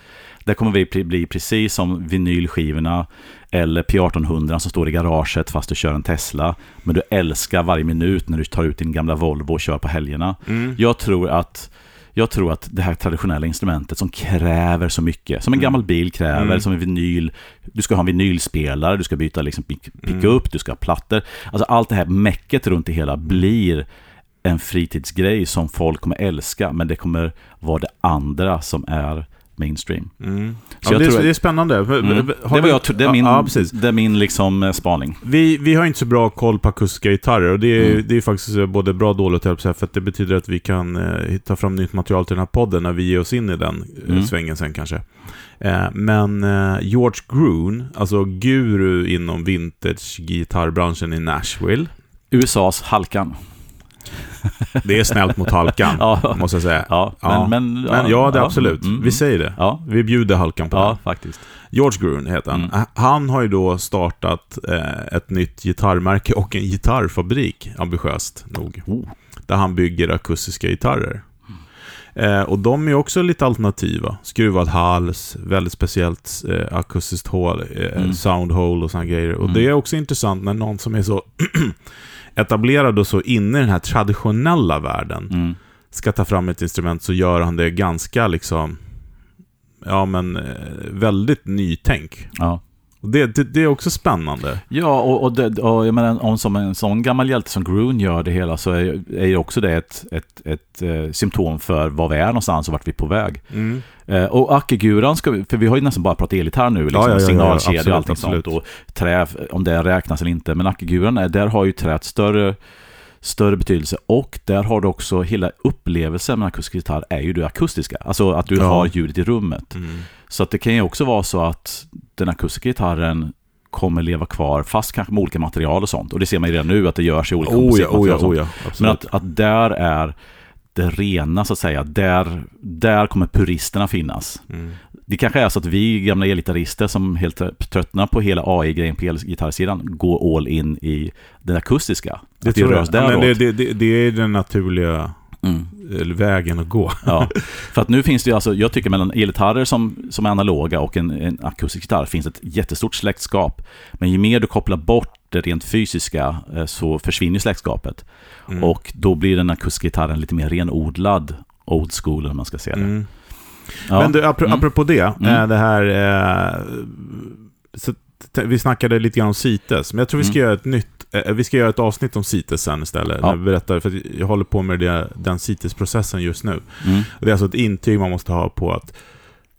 Där kommer vi bli- precis som vinylskivorna eller P1800 som står i garaget fast du kör en Tesla. Men du älskar varje minut när du tar ut din gamla Volvo och kör på helgerna. Mm. Jag tror att jag tror att det här traditionella instrumentet som kräver så mycket, som en Mm. gammal bil kräver, Mm. som en vinyl, du ska ha en vinylspelare, du ska byta liksom pick, pick Mm. du ska ha plattor. Alltså allt det här mecket runt det hela blir en fritidsgrej som folk kommer älska, men det kommer vara det andra som är mainstream. Mm. Så Ja, det, är, att- det är spännande. Mm. Det, var jag, det, är min, Ja, det är min liksom eh, spaning. Vi, vi har inte så bra koll på akustiska gitarrer och det är, Mm. det är faktiskt eh, både bra och dåligt, för att det betyder att vi kan eh, ta fram nytt material till den här podden när vi ger oss in i den eh, Mm. svängen sen kanske. Eh, men eh, George Groon, alltså guru inom vintage-gitarrbranschen i Nashville, USAs Halkan. Det är snällt mot halkan, Ja, måste jag säga. ja, Ja. men, men, Men ja, det är absolut. mm, Vi säger det. Ja, Vi bjuder halkan på ja den. faktiskt. George Gruen heter han. Mm. Han har ju då startat eh, ett nytt gitarrmärke och en gitarrfabrik, ambitiöst nog. Oh. Där han bygger akustiska gitarrer. Eh, och de är också lite alternativa. Skruvad hals, väldigt speciellt eh, akustiskt hål, eh, Mm. soundhole och såna grejer. Och Mm. det är också intressant när någon som är så etablerad och så inne i den här traditionella världen Mm. ska ta fram ett instrument så gör han det ganska liksom, ja men eh, väldigt nytänk. Ja. Det, det, det är också spännande. Ja, och, och, det, och jag menar, om som en sån gammal hjälte som Groon gör det hela så är, är ju också det ett, ett, ett eh, symptom för var vi är någonstans och vart vi är på väg. Mm. Eh, och Ackeguran, ska vi, för vi har ju nästan bara pratat elgitarr nu, liksom, Ja, ja, ja, ja, signalkedja absolut, och allting absolut. sånt. Och trä, om det räknas eller inte. Men Ackeguran, är- där har ju träet större, större betydelse. Och där har du också hela upplevelsen med akustisk gitarr är ju det akustiska. Alltså att du Ja. har ljudet i rummet. Mm. Så att det kan ju också vara så att den akustiska gitarren kommer leva kvar, fast kanske med olika material och sånt. Och det ser man ju redan nu att det görs i olika Oh ja, oh ja, oh ja. Men att, att där är det rena, så att säga. Där, där kommer puristerna finnas. mm. Det kanske är så att vi gamla elgitarrister som helt tröttnar på hela AI-grejen på elgitarrsidan går all in i den akustiska. Det Att tror jag. Ja, däråt. det, det, det är den naturliga Mm. eller vägen att gå. Ja, för att nu finns det ju alltså, jag tycker mellan elgitarrer som, som är analoga och en, en akustisk gitarr finns ett jättestort släktskap. Men ju mer du kopplar bort det rent fysiska eh, så försvinner släktskapet. Mm. Och då blir den akustiska gitarren lite mer renodlad old school om man ska säga det. Mm. Ja. Men du, Mm. apropå det, Mm. eh, det här... Eh, så, vi snackade lite grann om CITES, men jag tror vi ska Mm. göra ett nytt... Eh, vi ska göra ett avsnitt om CITES sen istället. Ja. Berättar, för jag håller på med det, den CITES-processen just nu. Mm. Det är alltså ett intyg man måste ha på att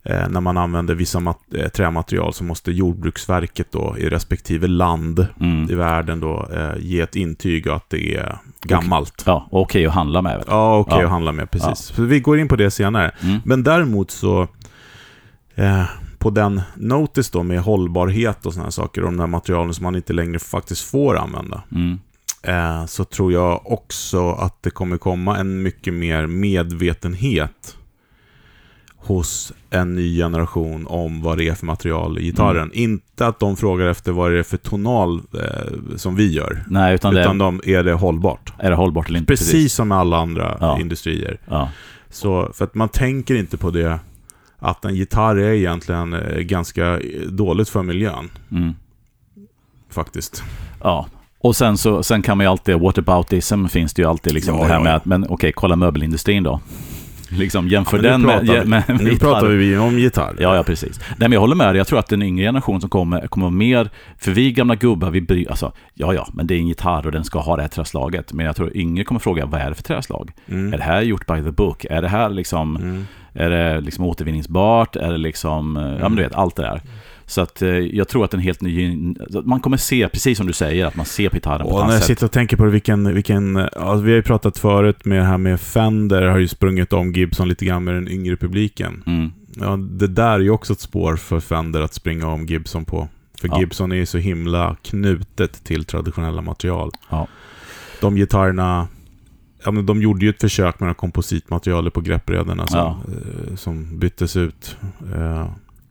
när man använder vissa eh, trämaterial så måste Jordbruksverket då i respektive land Mm. i världen då eh, ge ett intyg att det är gammalt. Ja, och okej att handla med. Ja, okej Ja. att handla med, precis. Ja. Så vi går in på det senare. Mm. Men däremot så, eh, på den notice då med hållbarhet och sådana saker, och de där materialen som man inte längre faktiskt får använda, Mm. eh, så tror jag också att det kommer komma en mycket mer medvetenhet hos en ny generation om vad det är för material i gitarren. Mm. Inte att de frågar efter vad det är för tonal eh, som vi gör, Nej, utan, utan det, de, är det hållbart? är det hållbart eller inte? Precis, som med alla andra Ja. industrier. Ja. Så, för att man tänker inte på det att en gitarr är egentligen eh, ganska dåligt för miljön, Mm. faktiskt. Ja. Och sen, så, sen kan man ju alltid, whataboutism finns det ju alltid liksom Ja, det här med att, men okej, kolla möbelindustrin då. Liksom jämför Ja, den med, pratar vi- med, med Nu gitarr. pratar vi om gitarr. Ja, ja, precis. Nej, men jag håller med dig. Jag tror att den yngre generationen som kommer, kommer vara mer... För vi gamla gubbar, vi bryr... Alltså, ja, ja, men det är en gitarr och den ska ha det här träslaget. Men jag tror yngre kommer fråga, vad är det för träslag? Mm. Är det här gjort by the book? Är det här liksom... Mm. Är det liksom återvinningsbart? Är det liksom... Ja, men du vet, allt det där. Så att eh, jag tror att en helt ny... Man kommer se, precis som du säger, att man ser på gitarren på ett Och när jag sätt. sitter och tänker på det, vilken, vilken alltså vi har ju pratat förut med det här med Fender, har ju sprungit om Gibson lite grann med den yngre publiken. Mm. Ja, det där är ju också ett spår för Fender att springa om Gibson på. För Ja. Gibson är ju så himla knutet till traditionella material. Ja. De gitarrerna, ja men de gjorde ju ett försök med några kompositmaterialer på greppröderna som, Ja. eh, som byttes ut.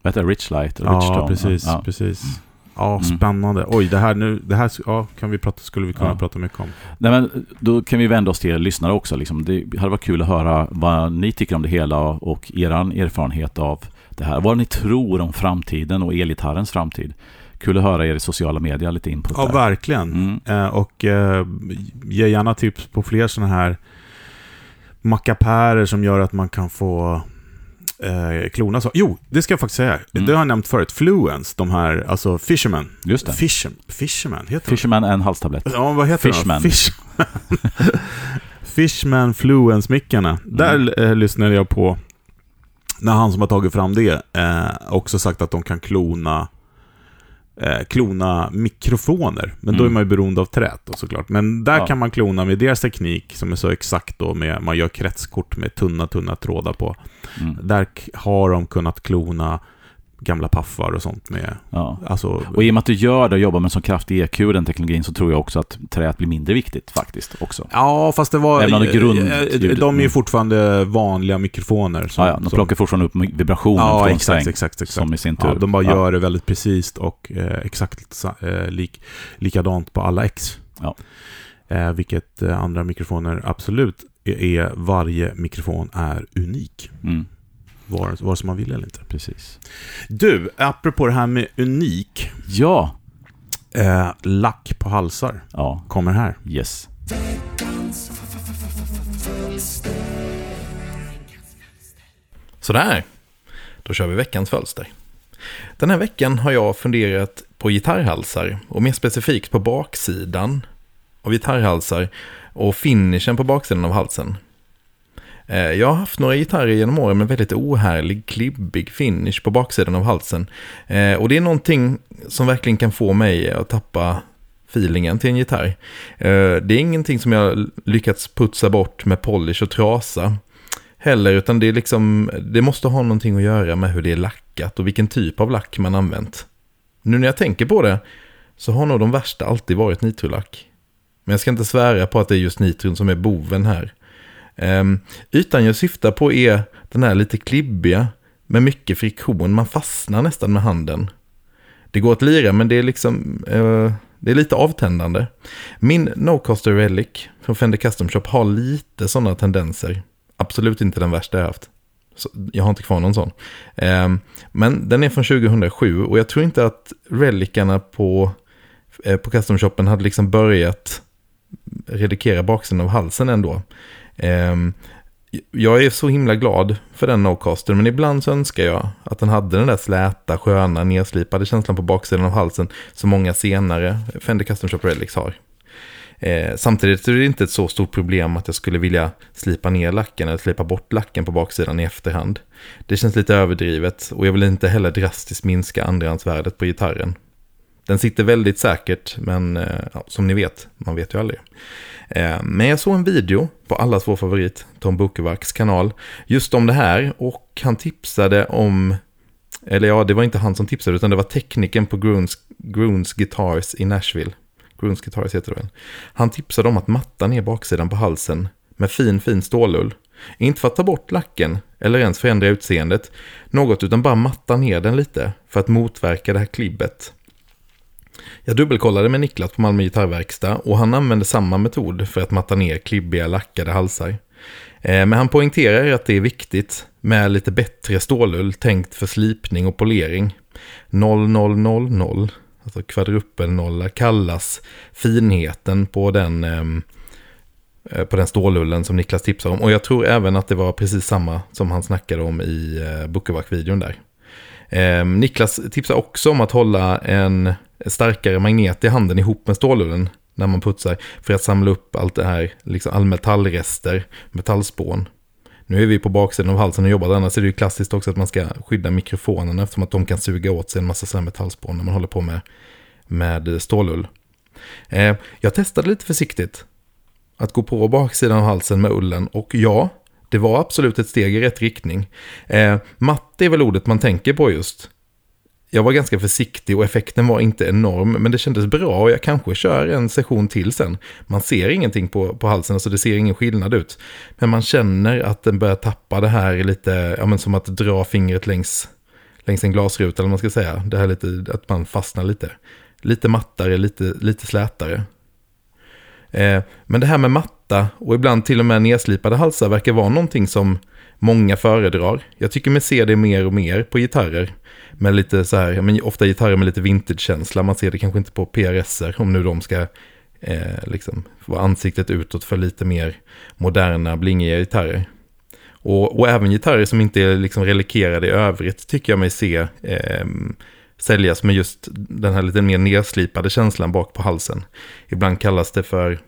Eh, Vad heter? Rich Light? Rich ja, Tone? precis, Ja. precis. Ja, Mm. spännande. Oj, det här nu, det här ja, kan vi prata, skulle vi kunna Ja. prata mycket om. Nej, men då kan vi vända oss till er lyssnare också. Liksom. Det hade varit kul att höra vad ni tycker om det hela och er erfarenhet av det här. Vad ni tror om framtiden och elgitarrens framtid. Kul att höra er i sociala medier, lite input Ja, där. verkligen. Mm. Eh, och eh, ge gärna tips på fler sådana här mackapärer som gör att man kan få eh, klona så. Jo, det ska jag faktiskt säga. Mm. Det har jag nämnt förut. Fluence, de här, alltså Fisherman. Just det. Fisher, Fisherman, heter Fisherman en halstablett. Ja, vad heter Fishman. Fishman. Fishman Fluence-mickarna. Mm. Där eh, lyssnade jag på när han som har tagit fram det eh, också sagt att de kan klona eh, klona mikrofoner. Men då är Mm. man ju beroende av trät då, såklart. Men där Ja. kan man klona med deras teknik som är så exakt då med, man gör kretskort med tunna, tunna trådar på. Mm. Där har de kunnat klona gamla paffar och sånt med, Ja. alltså... Och i och med att du gör det och jobbar med en så kraftig EQ, den teknologin, så tror jag också att träet blir mindre viktigt faktiskt också. Ja, fast det var... Även om det grund- eh, De är ju fortfarande vanliga mikrofoner. som- Ja, ja, de som- plockar fortfarande upp vibrationen Ja, från exakt, sträng, exakt, exakt. som i sin tur. Ja, de bara Ja. gör det väldigt precis och eh, exakt eh, lik, likadant på alla X. Ja. Eh, vilket eh, andra mikrofoner absolut är, är. Varje mikrofon är unik. Mm, Vare, vare sig man vill eller inte. precis. Du, apropå det här med unik. Ja, Eh, lack på halsar ja, kommer här. yes. Sådär, då kör vi veckans fölster. Den här veckan har jag funderat på gitarrhalsar och mer specifikt på baksidan av gitarrhalsar och finishen på baksidan av halsen. Eh, jag har haft några gitarrer genom åren med väldigt ohärlig, klibbig finish på baksidan av halsen. Eh, och det är någonting som verkligen kan få mig att tappa feelingen till en gitarr. Eh, det är ingenting som jag lyckats putsa bort med polish och trasa heller, utan det är liksom, det måste ha någonting att göra med hur det är lackat och vilken typ av lack man använt. Nu när jag tänker på det så har nog de värsta alltid varit nitrolack. Men jag ska inte svära på att det är just nitron som är boven här. Um, ytan jag syftar på är den här lite klibbiga, med mycket friktion. Man fastnar nästan med handen. Det går att lira men det är liksom uh, det är lite avtändande. Min No-Coster Relic från Fender Custom Shop har lite sådana tendenser. Absolut inte den värsta jag haft. Så jag har inte kvar någon sån. Um, men den är från 2007 och jag tror inte att relikarna på, uh, på Custom Shoppen hade liksom börjat eh, redikera baksidan av halsen ändå. Ehm, jag är så himla glad för den no-caster, men ibland så önskar jag att den hade den där släta, sköna, nedslipade känslan på baksidan av halsen som många senare Fender Custom Shop Relics har. Eh, samtidigt är det inte ett så stort problem att jag skulle vilja slipa ner lacken eller slipa bort lacken på baksidan i efterhand. Det känns lite överdrivet och jag vill inte heller drastiskt minska andrahandsvärdet på gitarren. Den sitter väldigt säkert, men eh, ja, som ni vet, man vet ju aldrig. Eh, men jag såg en video på allas vår favorit, Tom Bukovacs kanal, just om det här och han tipsade om, eller ja, det var inte han som tipsade utan det var tekniken på Groons, Groons Guitars i Nashville. Groons Guitars heter det väl. Han tipsade om att matta ner baksidan på halsen med fin, fin stålull. Inte för att ta bort lacken eller ens förändra utseendet, något utan bara matta ner den lite för att motverka det här klibbet. Jag dubbelkollade med Niklas på Malmö Gitarrverkstad och han använde samma metod för att matta ner klibbiga lackade halsar. Eh, men han poängterar att det är viktigt med lite bättre stålull tänkt för slipning och polering. 0000, alltså kvadrupelnolla, kallas finheten på den, ehm, eh, på den stålullen som Niklas tipsade om. Och jag tror även att det var precis samma som han snackade om i eh, Bookerback-videon där. Ehm, Niklas tipsar också om att hålla en starkare magnet i handen ihop med stålullen när man putsar för att samla upp allt det här, liksom all metallrester, metallspån. Nu är vi på baksidan av halsen och jobbar, annars är det ju klassiskt också att man ska skydda mikrofonerna eftersom att de kan suga åt sig en massa sådana metallspån när man håller på med, med stålull. Eh, jag testade lite försiktigt att gå på baksidan av halsen med ullen och ja, det var absolut ett steg i rätt riktning. Eh, matt är väl ordet man tänker på just. Jag var ganska försiktig och effekten var inte enorm, men det kändes bra och jag kanske kör en session till sen. Man ser ingenting på, på halsen, alltså det ser ingen skillnad ut. Men man känner att den börjar tappa det här lite, ja men som att dra fingret längs, längs en glasruta eller vad man ska säga. Det här lite, att man fastnar lite. Lite mattare, lite, lite slätare. Eh, men det här med matta och ibland till och med nedslipade halsar verkar vara någonting som många föredrar. Jag tycker mig se det mer och mer på gitarrer. Med lite så här, men ofta gitarrer med lite vintage-känsla. Man ser det kanske inte på PRSer om nu de ska eh, liksom vara ansiktet utåt för lite mer moderna, blingiga gitarrer. Och, och även gitarrer som inte är liksom relikerade i övrigt tycker jag mig se eh, säljas med just den här lite mer nedslipade känslan bak på halsen. Ibland kallas det för,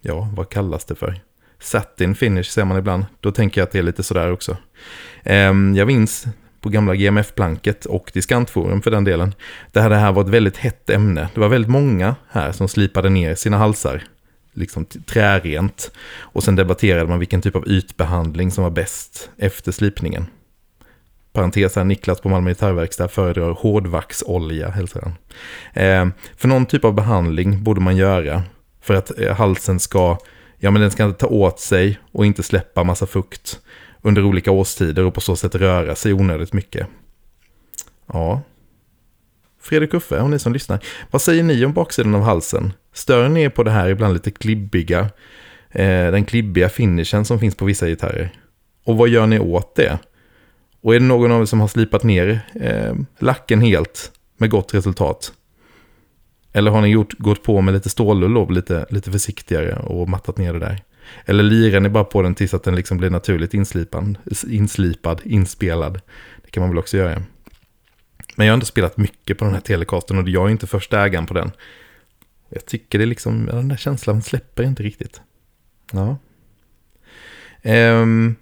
ja, vad kallas det för? Satin finish ser man ibland. Då tänker jag att det är lite sådär också. Ehm, jag minns på gamla GMF-planket och diskantforum för den delen. Där det här var ett väldigt hett ämne. Det var väldigt många här som slipade ner sina halsar. Liksom trärent. Och sen debatterade man vilken typ av ytbehandling som var bäst efter slipningen. Parentes här, Niklas på Malmö Gitarrverkstad föredrar hårdvaxolja, hälsar han. Eh, för någon typ av behandling borde man göra för att eh, halsen ska, ja men den ska ta åt sig och inte släppa massa fukt under olika årstider och på så sätt röra sig onödigt mycket. Ja. Fredrik Uffe och ni som lyssnar, vad säger ni om baksidan av halsen? Stör ni er på det här ibland lite klibbiga, eh, den klibbiga finishen som finns på vissa gitarrer? Och vad gör ni åt det? Och är det någon av er som har slipat ner eh, lacken helt med gott resultat? Eller har ni gjort, gått på med lite stålull lite, lite försiktigare och mattat ner det där? Eller lirar ni bara på den tills att den liksom blir naturligt inslipad, inslipad, inspelad? Det kan man väl också göra. Men jag har inte spelat mycket på den här Telecasten och jag är inte första ägaren på den. Jag tycker det är liksom, den där känslan släpper inte riktigt. Ja. Ehm,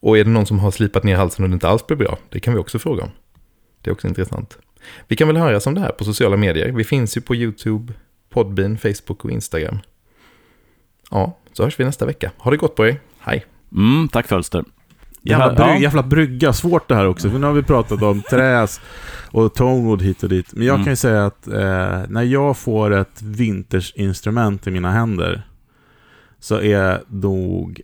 och är det någon som har slipat ner halsen och det inte alls blir bra? Det kan vi också fråga om. Det är också intressant. Vi kan väl höra om det här på sociala medier. Vi finns ju på YouTube, Podbean, Facebook och Instagram. Ja, så hörs vi nästa vecka. Ha det gott på er. Hej. Mm, tack Fölster. Jävla, bry, jävla brygga, svårt det här också. För nu har vi pratat om träs och tonewood hit och dit. Men jag mm. kan ju säga att eh, när jag får ett vintersinstrument i mina händer så är nog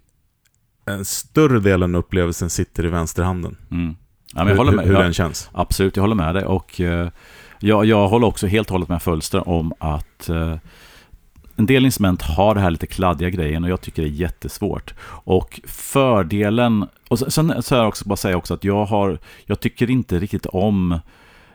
en större del av upplevelsen sitter i vänsterhanden. Mm. Ja, men jag håller med. hur, hur Jag- den känns. Absolut, jag håller med dig. Och eh, jag, jag håller också helt och hållet med Fölster om att eh, en del instrument har det här lite kladdiga grejen och jag tycker det är jättesvårt. Och fördelen, och sen- så jag också bara säga också att jag har, jag tycker inte riktigt om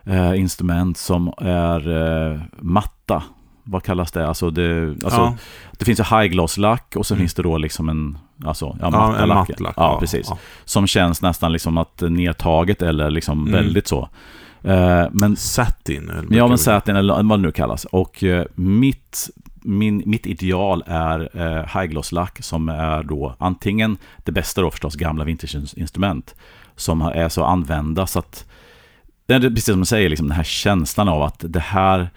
eh, instrument som är eh, matta. Vad kallas det? Alltså det, alltså, ja. det finns ju high gloss lack och så Mm. finns det då liksom en, alltså, ja, Ja, matta en lack. mattlack. Ja, precis Ja. som känns nästan liksom att nedtaget eller liksom Mm. väldigt så. Eh, men Satin. eller ja, men satin eller vad det nu kallas. Och eh, mitt, min, mitt ideal är eh, high gloss lack som är då antingen det bästa då förstås gamla vintage-instrument som är så använda så att det är precis som du säger, liksom den här känslan av att det här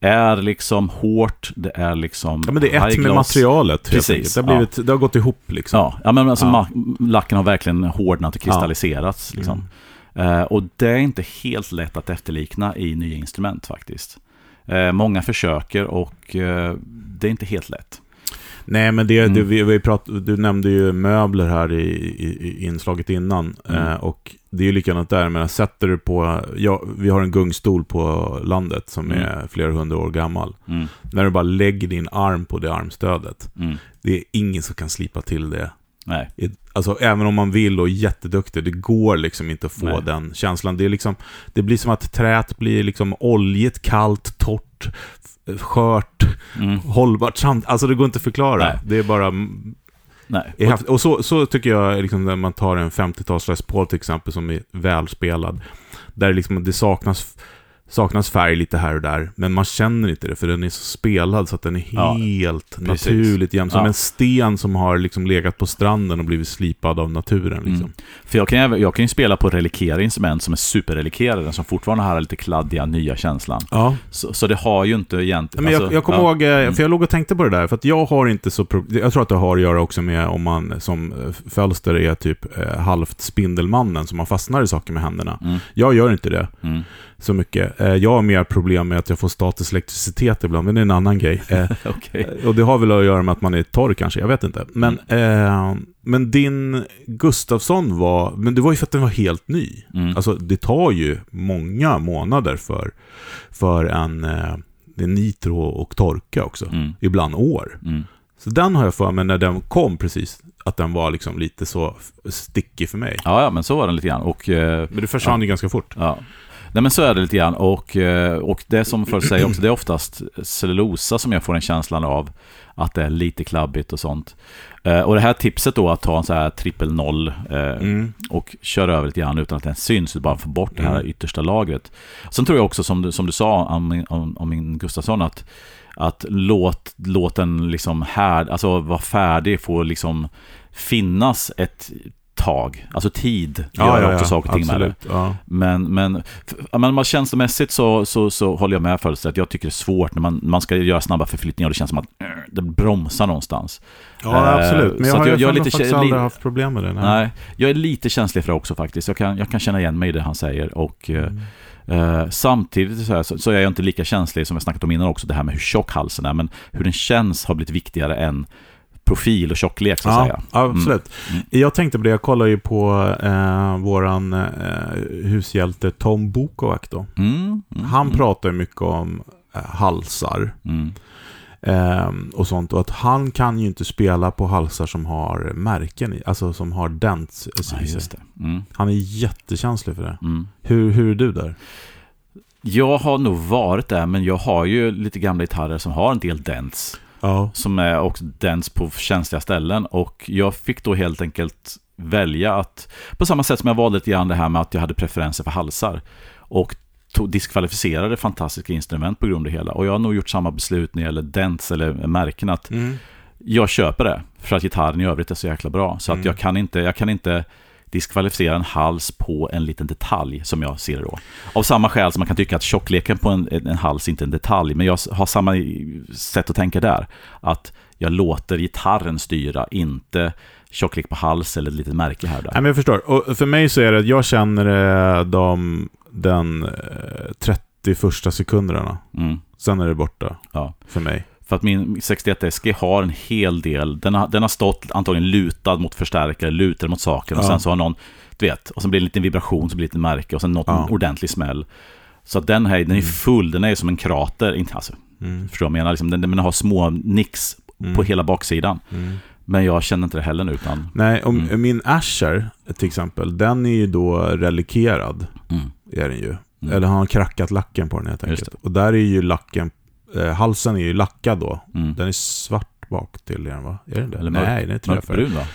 är liksom hårt, det är liksom Ja, men det är ett med materialet. Precis. Det, har blivit, det har gått ihop liksom. Ja, ja men alltså Ja. lacken har verkligen hårdnat och kristalliserats. Liksom. Mm. Eh, och det är inte helt lätt att efterlikna i nya instrument faktiskt. Eh, många försöker och eh, det är inte helt lätt. Nej, men det, Mm. det, vi, vi prat, du nämnde ju möbler här i, i, i inslaget innan. Mm. Eh, och det är ju likadant där. Men sätter du på... Ja, vi har en gungstol på landet som Mm. är flera hundra år gammal. Mm, När du bara lägger din arm på det armstödet. mm, Det är ingen som kan slipa till det. nej, Alltså även om man vill och är jätteduktig, det går liksom inte att få Nej. den känslan. Det, är liksom, det blir som att träet blir liksom oljigt, kallt, torrt, skört, mm, hållbart. Samt, alltså det går inte att förklara. Nej. Det är bara... nej. häftigt. Och så, så tycker jag, liksom, när man tar en 50-tals Les Paul till exempel, som är välspelad. Där liksom, det saknas, saknas färg lite här och där, men man känner inte det, för den är så spelad så att den är Ja, helt precis. naturligt jämn. Som Ja. en sten som har liksom legat på stranden och blivit slipad av naturen. Liksom. Mm. För jag kan, jag kan ju spela på relikerade instrument som är superrelikerade, som fortfarande har lite kladdiga, nya känslan. Ja. Så, så det har ju inte egentligen... Men jag, alltså, jag kommer ja. ihåg, eh, Mm. för jag låg och tänkte på det där, för att jag har inte så... Jag tror att det har att göra också med om man som eh, Fölster är typ eh, halvt Spindelmannen, som man fastnar i saker med händerna. Mm, Jag gör inte det mm. Så mycket. Eh, jag har mer problem med att jag får statisk elektricitet ibland, men det är en annan grej. Eh, Okej. och det har väl att göra med att man är torr kanske, jag vet inte. Men, eh, men din Gustafsson var, men det var ju för att den var helt ny. Mm. Alltså det tar ju många månader för, för en, eh, nitro och torka också. Mm, Ibland år. mm. Så den har jag för mig när den kom precis, att den var liksom lite så stickig för mig. Ja, ja, men så var den lite grann. Och, eh, Men det försvann ju ganska fort. Ja. Nej men så är det lite grann och, eh, och det som folk säger också, det är oftast cellulosa som jag får en känslan av att det är lite klabbigt och sånt. Eh, Och det här tipset då att ta en så här trippel noll eh, Mm. och köra över lite grann utan att den syns, bara få bort det här Mm. yttersta lagret. Sen tror jag också som du, som du sa om, min- om, om min Gustafsson att, att låt, låt den liksom här, alltså vara färdig, få liksom finnas ett tag, alltså tid gör också saker och ting med det. Ja. Men, men, men man känslomässigt så, så, så håller jag med Fölster att jag tycker det är svårt när man, man ska göra snabba förflyttningar och det känns som att eh, det bromsar någonstans. ja, Eh, absolut. Men så jag har jag- jag, lite faktiskt aldrig haft problem med det. Nej. Nej, jag är lite känslig för det också faktiskt. Jag kan, jag kan känna igen mig i det han säger. Och eh, Mm. eh, samtidigt så, här, så, så är jag inte lika känslig som jag snackat om innan också, det här med hur tjock halsen är. Men hur den känns har blivit viktigare än profil och tjocklek så att Ja, säga. absolut. Mm. Jag tänkte på det, jag kollade ju på eh, våran eh, hushjälte Tom Bukovac då. Mm, mm, Han mm, pratar ju mycket om eh, halsar mm. eh, och sånt. Och att han kan ju inte spela på halsar som har märken i, alltså som har dents i Ja, sig. Mm, Han är jättekänslig för det. mm. Hur, hur är du där? Jag har nog varit där, men jag har ju lite gamla gitarrer som har en del dents. Ja. Som är också dents på känsliga ställen. Och jag fick då helt enkelt välja att, på samma sätt som jag valde lite grann det här med att jag hade preferenser för halsar. Och tog, diskvalificerade fantastiska instrument på grund av det hela. Och jag har nog gjort samma beslut när det gäller dents eller märken. Att Mm. jag köper det, för att gitarren i övrigt är så jäkla bra. Så att Mm. jag kan inte, jag kan inte diskvalificera en hals på en liten detalj, som jag ser det då. Av samma skäl som man kan tycka att tjockleken på en, en hals inte är en detalj, men jag har samma sätt att tänka där. Att jag låter gitarren styra, inte tjocklek på hals eller ett litet märke här och Nej, där. men jag förstår. Och för mig så är det att jag känner eh, de, den eh, 30 första sekunderna. Mm, Sen är det borta ja. för mig. För att min 61 SG har en hel del, den har, den har stått antagligen lutad mot förstärkare, lutad mot saken och Ja. sen så har någon du vet, och så blir det en liten vibration, så blir det lite märke och sen något Ja. ordentlig smäll. Så att den här, den är full, den är som en krater, inte, alltså, Mm. förstår du vad jag menar? Liksom, den, den har små nicks Mm. på hela baksidan. Mm. Men jag känner inte det heller nu, utan... Nej, om, Mm. min Asher till exempel, den är ju då relikerad. Mm. Är den ju. Mm. Eller han har krackat lacken på den helt enkelt. Och där är ju lacken, eh, halsen är ju lackad då. Mm. Den är svart bak till den va? Är den det? Eller mörk- Nej, den är träfärgad. Mörkbrun va?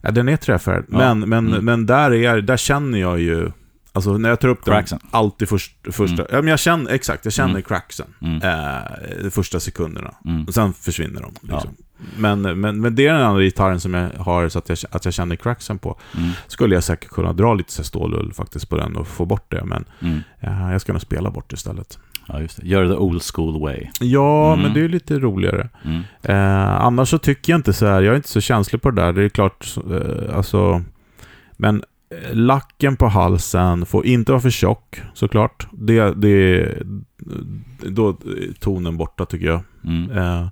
Ja, den är träfärgad. Ja. Men, men, Mm. men där, är, där känner jag ju, alltså när jag tar upp den, Cracksen. alltid först, första, ja men jag känner, exakt, jag känner Mm. cracksen. Mm. Eh, de första sekunderna. Mm. Och sen försvinner de. Liksom. Men, men, men det är den andra gitarren som jag har så att jag, att jag känner cracksen på. Mm. Skulle jag säkert kunna dra lite stålull faktiskt på den och få bort det, men Mm. eh, jag ska nog spela bort det istället. Ja, just det. Gör det the old school way. Ja, Mm. men det är lite roligare. Mm. Eh, annars så tycker jag inte så här, jag är inte så känslig på det där. Det är klart, eh, alltså... Men eh, lacken på halsen får inte vara för tjock, såklart. Det, det, då är tonen borta tycker jag. Mm. Eh,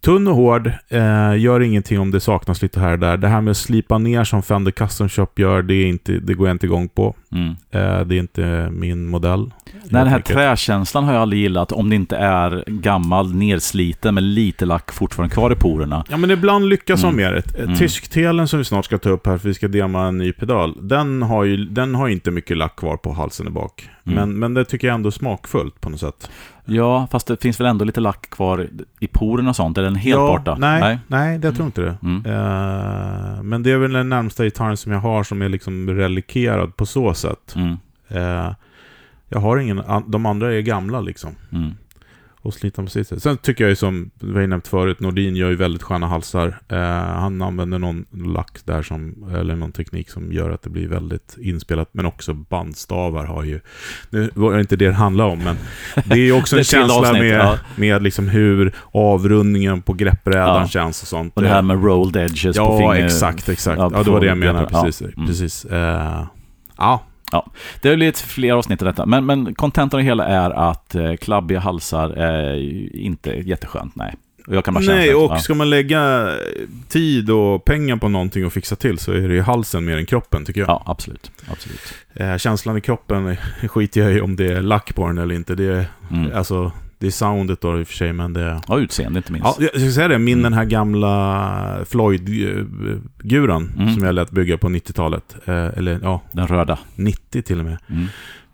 tunn och hård, eh, gör ingenting om det saknas lite här och där. Det här med att slipa ner som Fender Custom Shop gör, det, är inte, det går jag inte igång på. Mm. Eh, det är inte min modell. Nej, den här träkänslan har jag aldrig gillat. Om det inte är gammal, nersliten med lite lack fortfarande kvar i porerna. Ja, men ibland lyckas Mm. med det. Mm. Tysktelen som vi snart ska ta upp här, för vi ska dema en ny pedal, den har ju den har inte mycket lack kvar på halsen i bak. Mm. Men, men det tycker jag ändå är smakfullt på något sätt. Ja, fast det finns väl ändå lite lack kvar i porerna och sånt. Är den helt ja, borta? Nej, nej. det jag tror Mm. inte det. Mm. Eh, men det är väl den närmsta gitarren som jag har som är liksom relikerad på så sätt. Mm. Eh, jag har ingen, de andra är gamla liksom. Mm. Och slita på sitt sätt. Sen tycker jag ju som vi har nämnt förut, Nordin gör ju väldigt sköna halsar. Eh, han använder någon lack där som, eller någon teknik som gör att det blir väldigt inspelat. Men också bandstavar har ju, nu var det inte det det handlar om, men det är ju också är en känsla avsnitt, med, ja. med liksom hur avrundningen på greppbrädan Ja. känns och sånt. Och det här med rolled edges på Ja, finger... exakt, exakt. ja, Ja, det var det jag menade, ja, precis. mm. precis. Eh, ja, Det har blivit fler avsnitt av detta. Men, men kontentan av det hela är att eh, klabbiga halsar är inte jätteskönt, nej. Och jag kan bara Nej, och ja. ska man lägga tid och pengar på någonting och fixa till så är det ju halsen mer än kroppen tycker jag. Ja, absolut. absolut. Eh, känslan i kroppen skiter jag i om det är lack på den eller inte. Det är, Mm. alltså, det är soundet då i och för sig, men det... Ja, utseende inte minst. Ja, jag ska säga det, min Mm. den här gamla Floyd-guran Mm. som jag lät bygga på 90-talet, eh, eller ja, Den röda. 90 till och med. Mm.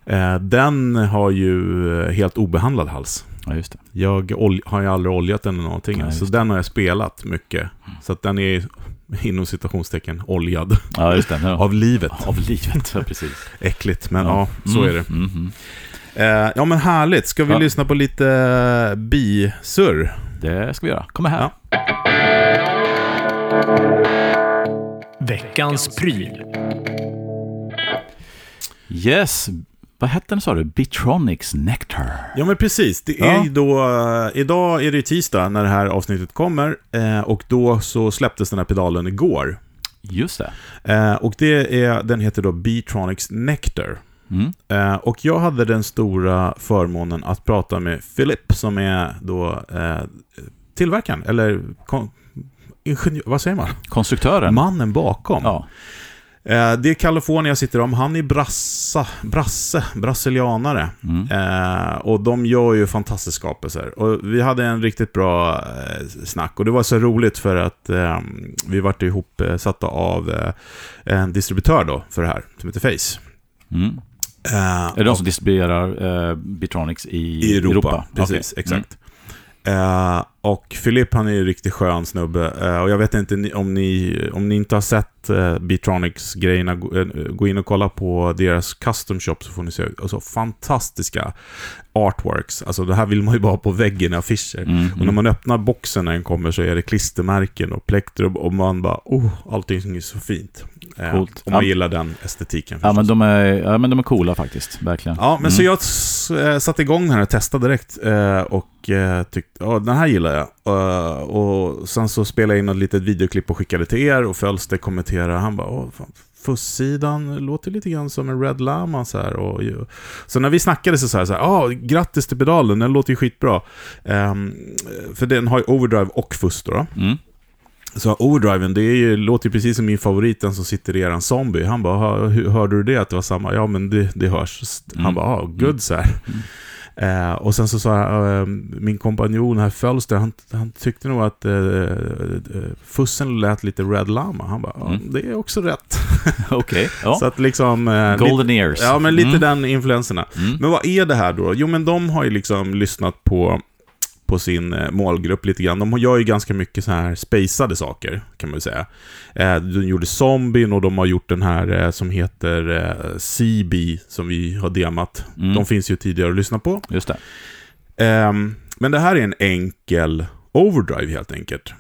Eh, den har ju eh, helt obehandlad hals. Ja, just det. Jag har ju aldrig oljat den eller någonting, Nej, så den har jag spelat mycket. Så att den är inom citationstecken oljad Ja, just det. Ja. av livet. Av livet, ja, precis. Äckligt, men ja, så Mm, är det. Eh, ja men härligt, ska vi Ja. lyssna på lite eh, bisurr? Det ska vi göra. Kom här. Ja. Veckans pryl. Yes. Vad hette den sa du? Bitronics Nectar. Ja men precis, det Ja. är ju då, eh, idag är det tisdag när det här avsnittet kommer och då så släpptes den här pedalen igår. Just det. Och det är, den heter då Beatronics Nectar. Mm. Eh, och jag hade den stora förmånen att prata med Philip som är då eh, tillverkaren, eller kon- ingenjör, vad säger man? Konstruktören. Mannen bakom. Ja. Eh, det är Kalifornien jag sitter om. Han är brassa, brasse, brasilianare. Mm. Eh, och de gör ju fantastiska skapelser. Och vi hade en riktigt bra eh, snack. Och det var så roligt för att eh, vi vart ihop eh, av eh, en distributör då för det här, som heter Face. Mm. Eh, Är det de som distribuerar eh, Bitronics i, I Europa, precis, Okej. exakt. Eh, och Philip han är ju riktigt skön snubbe. Och jag vet inte om ni, om ni inte har sett uh, Beatronics-grejerna, gå, gå in och kolla på deras custom shop så får ni se alltså, fantastiska artworks. Alltså det här vill man ju bara ha på väggen i affischer. Mm. Och när man öppnar boxen när den kommer så är det klistermärken och plektrum och man bara, oh, allting är så fint. Coolt. Om man Ja. gillar den estetiken. Ja, men de är, ja, men de är coola faktiskt. Verkligen. Ja, men så Mm. jag s- eh, satte igång den här och testade direkt eh, och eh, tyckte, ja den här gillar jag. Och sen så spelade jag in ett litet videoklipp och skickade till er och Fölster kommenterade. Han bara, åh, fan, Fussidan låter lite grann som en Red Lama så här. Och, så när vi snackade så sa jag så här, ja, grattis till pedalen, den låter ju skitbra. Ehm, för den har ju overdrive och fuss då. då. Mm. Så overdriven, det är ju, låter ju precis som min favorit, den som sitter i eran zombie. Han bara, "Hör- hur- hörde du det att det var samma? Ja, men det, det hörs. Han Mm. bara, ah, good så här. Eh, och sen så sa jag, eh, min kompanjon här Fölster, han, han tyckte nog att eh, eh, fussen lät lite Red Lama. Han bara, Mm. det är också rätt. Okej, ja. Så att liksom... Eh, Golden ears. Ja, men lite Mm. den influenserna. Mm. Men vad är det här då? Jo, men de har ju liksom lyssnat på, på sin eh, målgrupp lite grann. De gör ju ganska mycket så här spacade saker, kan man väl säga. Eh, de gjorde Zombien och de har gjort den här eh, som heter CB, som vi har demat. Mm. De finns ju tidigare att lyssna på. Just det. Ehm, men det här är en enkel overdrive helt enkelt.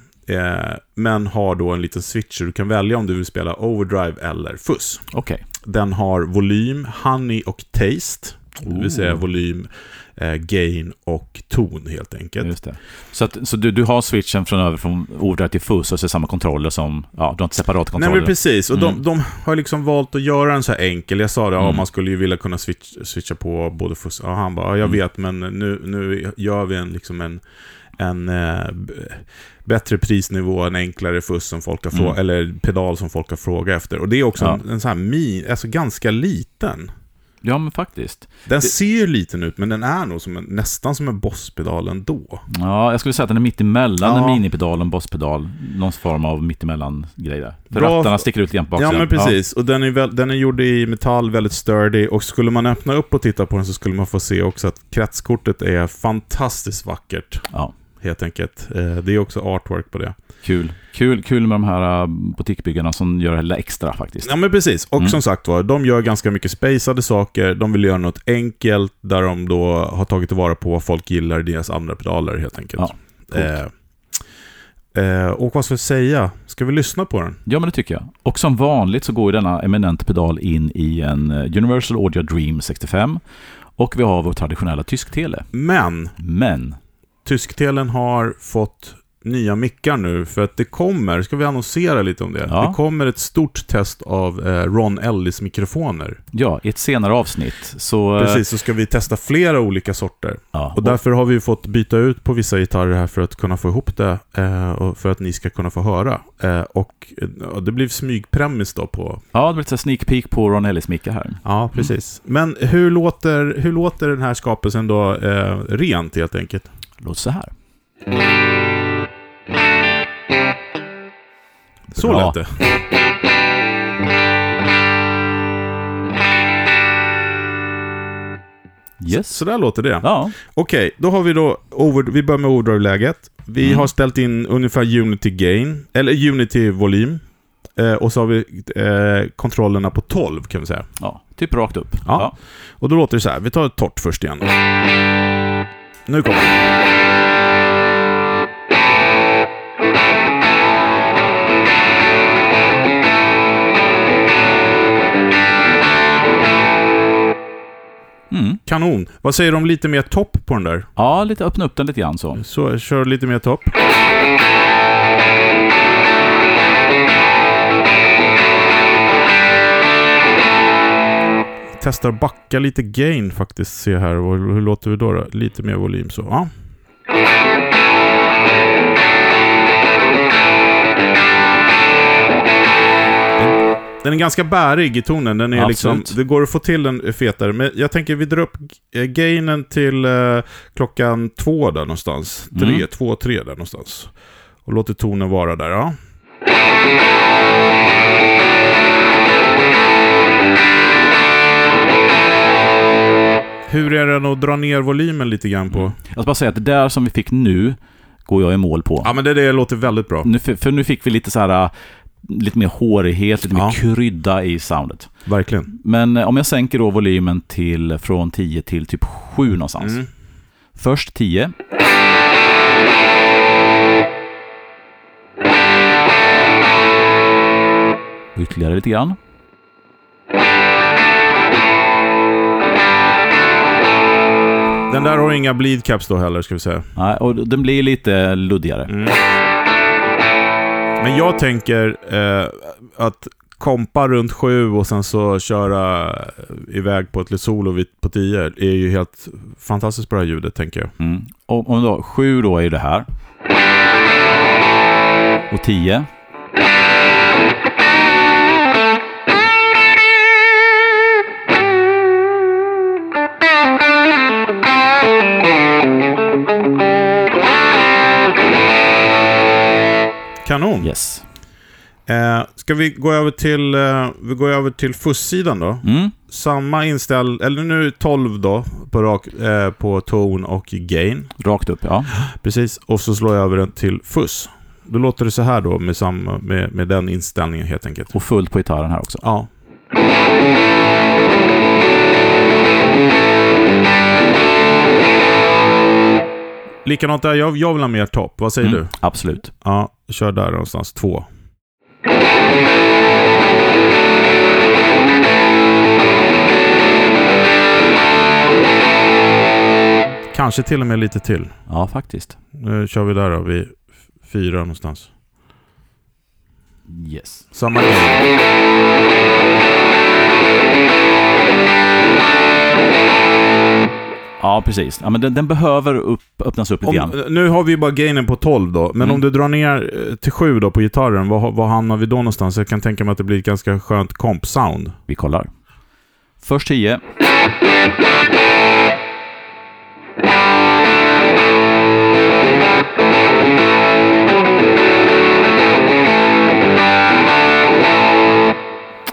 Men har då en liten switch så du kan välja om du vill spela overdrive eller fuss. Okej. Den har volym, honey och taste. Det vill säga volym, eh, gain och ton helt enkelt. Så, att, så du, du har switchen från över från overdrive till fuzz och så samma kontroller som... Ja, du har inte separata Nej kontroller. men precis, och Mm. de, de har liksom valt att göra en så här enkel. Jag sa det, ja, Mm. man skulle ju vilja kunna switch, switcha på både fuss och han bara, ja, jag Mm. vet men nu, nu gör vi en, liksom en, en eh, bättre prisnivå, en enklare fuss som folk har Mm. frågat, eller pedal som folk har frågat efter. Och det är också Ja. en, en sån här min, alltså ganska liten. Ja, men faktiskt. Den Det- ser liten ut, men den är nog som en, nästan som en bosspedal ändå. Ja, jag skulle säga att den är mittemellan Ja. en minipedal och en bosspedal. Någon form av mittemellan-grej där. För Bra- rattarna sticker ut lite på Ja, baksidan. men precis. Och den är, väl, den är gjord i metall, väldigt sturdy. Och skulle man öppna upp och titta på den så skulle man få se också att kretskortet är fantastiskt vackert. Ja. Helt enkelt. Eh, Det är också artwork på det. Kul. Kul, kul med de här äh, butikbyggarna som gör det extra faktiskt. Ja, men precis. Och Mm. som sagt var, de gör ganska mycket spacade saker. De vill göra något enkelt där de då har tagit tillvara på vad folk gillar i deras andra pedaler helt enkelt. Ja, eh, eh, och vad ska vi säga? Ska vi lyssna på den? Ja, men det tycker jag. Och som vanligt så går ju denna eminent pedal in i en eh, Universal Audio Dream 65. Och vi har vår traditionella tysktele. Men Men, Tysktelen har fått nya mickar nu för att det kommer, ska vi annonsera lite om det? Ja. Det kommer ett stort test av eh, Ron Ellis mikrofoner. ja, i ett senare avsnitt så... eh, Precis, så ska vi testa flera olika sorter. Ja, Och därför har vi fått byta ut på vissa gitarrer här för att kunna få ihop det eh, och för att ni ska kunna få höra. Och det blir smygpremis då på... ja, det blir lite sneak peek på Ron Ellis mickar här. Ja, precis. Men hur låter, hur låter den här skapelsen då rent helt enkelt? Låter så här. Så Bra. lät det. Yes. Så där låter det. Ja, Okej, då har vi då, over, vi börjar med overdrive-läget. Vi Mm. har ställt in ungefär Unity gain, eller Unity volym. Eh, och så har vi eh, kontrollerna på 12 kan vi säga. ja, typ rakt upp. Ja. Och då låter det så här, vi tar ett torrt först igen. Nu kommer det. Mm. Kanon. Vad säger du om lite mer topp på den där? ja, lite öppna upp den lite grann så. Så kör lite mer topp. Testar backa lite gain faktiskt, se här. Och hur låter vi då, då? Lite mer volym så. Ja. Den- är ganska bärig i tonen. Den är liksom, det går att få till den fetare. Men jag tänker vi drar upp eh, gainen till eh, klockan två där någonstans. Tre, Mm. två, tre där någonstans. Och låter tonen vara där, ja. Hur är den att dra ner volymen lite grann på? Jag ska bara säga att det där som vi fick nu går jag i mål på. Ja, men det, det låter väldigt bra. Nu, för, för nu fick vi lite så här... äh, Lite mer hårighet, lite mer Ja. krydda i soundet. Verkligen. Men eh, om jag sänker då volymen till från 10 till typ 7 någonstans. Mm. Först 10. Ytterligare lite grann. Den där har inga bleed caps då heller, ska vi säga. Nej, och den blir lite luddigare. Mm. Men jag tänker eh, att kompa runt sju och sen så köra iväg på ett litet solo på 10 är ju helt fantastiskt bra ljudet, tänker jag. Mm. Och om då 7 då är det här. Och 10. Kanon. Yes. Eh, ska vi gå över till, eh, vi går över till fuss-sidan då? Mm. Samma inställ, eller nu 12 då, på, rak, eh, på ton och gain. Rakt upp, ja. Precis, och så slår jag över den till fuss. Då låter det så här då med, samma, med, med den inställningen helt enkelt. Och fullt på gitarren här också. Ja. Likadant där, jag, jag vill ha mer topp. Vad säger Mm, du? Absolut. Ja, kör där någonstans. Två. Kanske till och med lite till. Ja, faktiskt. Nu kör vi där då, vid fyra någonstans. Yes. Samma grej. Ja, precis. Ja, men den, den behöver upp, öppnas upp lite grann. nu har vi bara gainen på 12 då, men Mm. om du drar ner eh, till 7 då på gitarren, vad, vad hamnar vi då någonstans? Jag kan tänka mig att det blir ett ganska skönt komp-sound. Vi kollar. Först 10.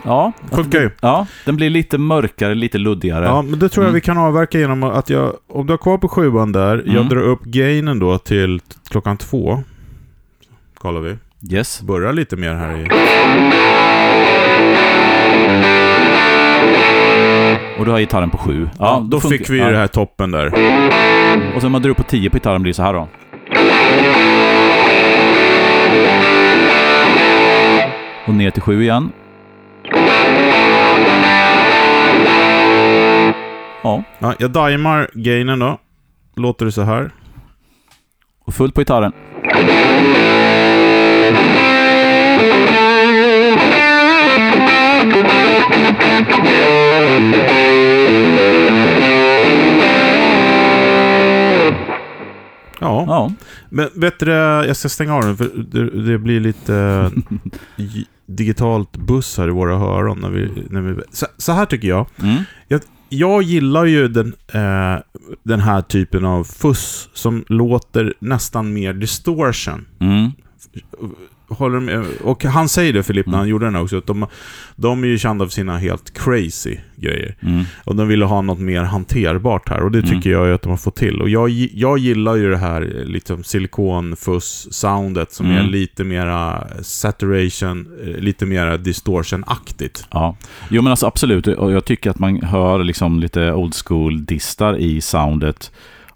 Ja, Funkar ju. ja, den blir lite mörkare, lite luddigare. Ja, men det tror jag Mm. vi kan avverka genom att jag, om du har kvar på sjuan där, jag Mm. drar upp gainen då till klockan två. Kollar vi. Yes. Börjar lite mer här i... Och du har gitarren på 7. Ja, då funkar- fick vi ju ja. det här toppen där. Och sen om man drar upp på 10 på gitarren blir det så här då. Och ner till 7 igen. Ja, Ja, jag daimar gainen då. Låter det så här. och fullt på gitarren. Ja, Ja, men bättre... Jag ska stänga av den för det, det blir lite eh, digitalt buss här i våra öron. När vi, när vi, så, så här tycker jag. mm. Jag gillar ju den, eh, den här typen av fuss som låter nästan mer distortion. Mm. Håller med? Och han säger det, Filip, när han Mm. gjorde den också, att de, de är ju kända för sina helt crazy grejer. Mm. Och de ville ha något mer hanterbart här, och det Mm. tycker jag ju att de har fått till. Och jag, jag gillar ju det här liksom silikonfuss-soundet som är Mm. lite mera saturation, eh, lite mera distortion-aktigt. Ja, jo men alltså absolut. Och jag tycker att man hör liksom lite old school distar i soundet.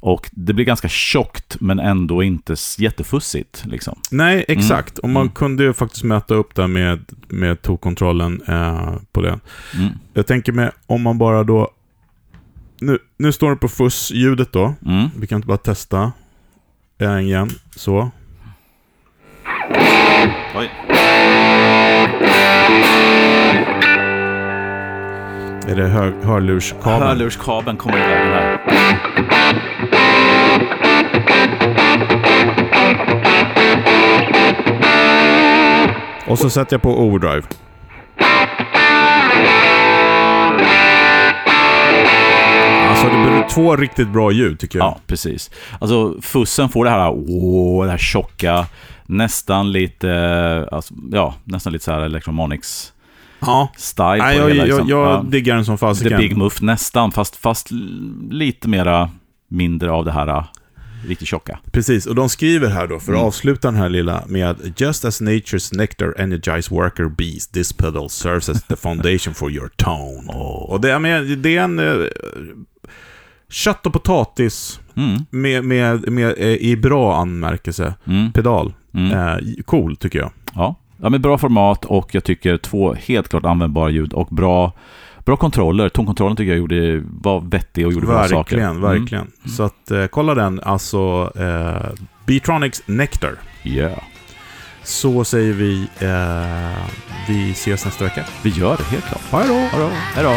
Och det blir ganska tjockt men ändå inte jättefussigt. Liksom. Nej, exakt. Och man Mm. kunde ju faktiskt möta upp där med, med tokkontrollen eh, på det. Mm. Jag tänker mig om man bara då... Nu, nu står det på fuss-ljudet då. Mm. Vi kan inte bara testa. En igen. Så. Oj. Är det hör, hörlurskabeln? Hörlurskabeln kommer i vägen här. Och så sätter jag på overdrive. Alltså det blir två riktigt bra ljud tycker jag. Ja, precis. Alltså fussen får det här, åh, det här tjocka, nästan lite, alltså, ja, nästan lite så här electromonics Ja. style Nej, på jag, det hela. jag, Liksom. jag Ja. diggar den som The fasiken. Big Muff nästan, fast, fast lite mera mindre av det här äh, riktigt tjocka. Precis, och de skriver här då, för att Mm. avsluta den här lilla med Just as nature's nectar energize worker bees, this pedal serves as the foundation for your tone. Och det är, med, det är en eh, kött och potatis Mm, med, med, med, eh, i bra anmärkelse. mm, Pedal. mm. Eh, cool, tycker jag. Ja. ja, men bra format och jag tycker två helt klart användbara ljud och bra, bra kontroller. Tonkontrollen tycker jag gjorde, var vettig och gjorde bra saker. Verkligen, Mm. verkligen. Så att, eh, kolla den, alltså eh, Beatronics Nectar. Yeah. Så säger vi, eh, vi ses nästa vecka. Vi gör det helt klart. Hej då. Hej då.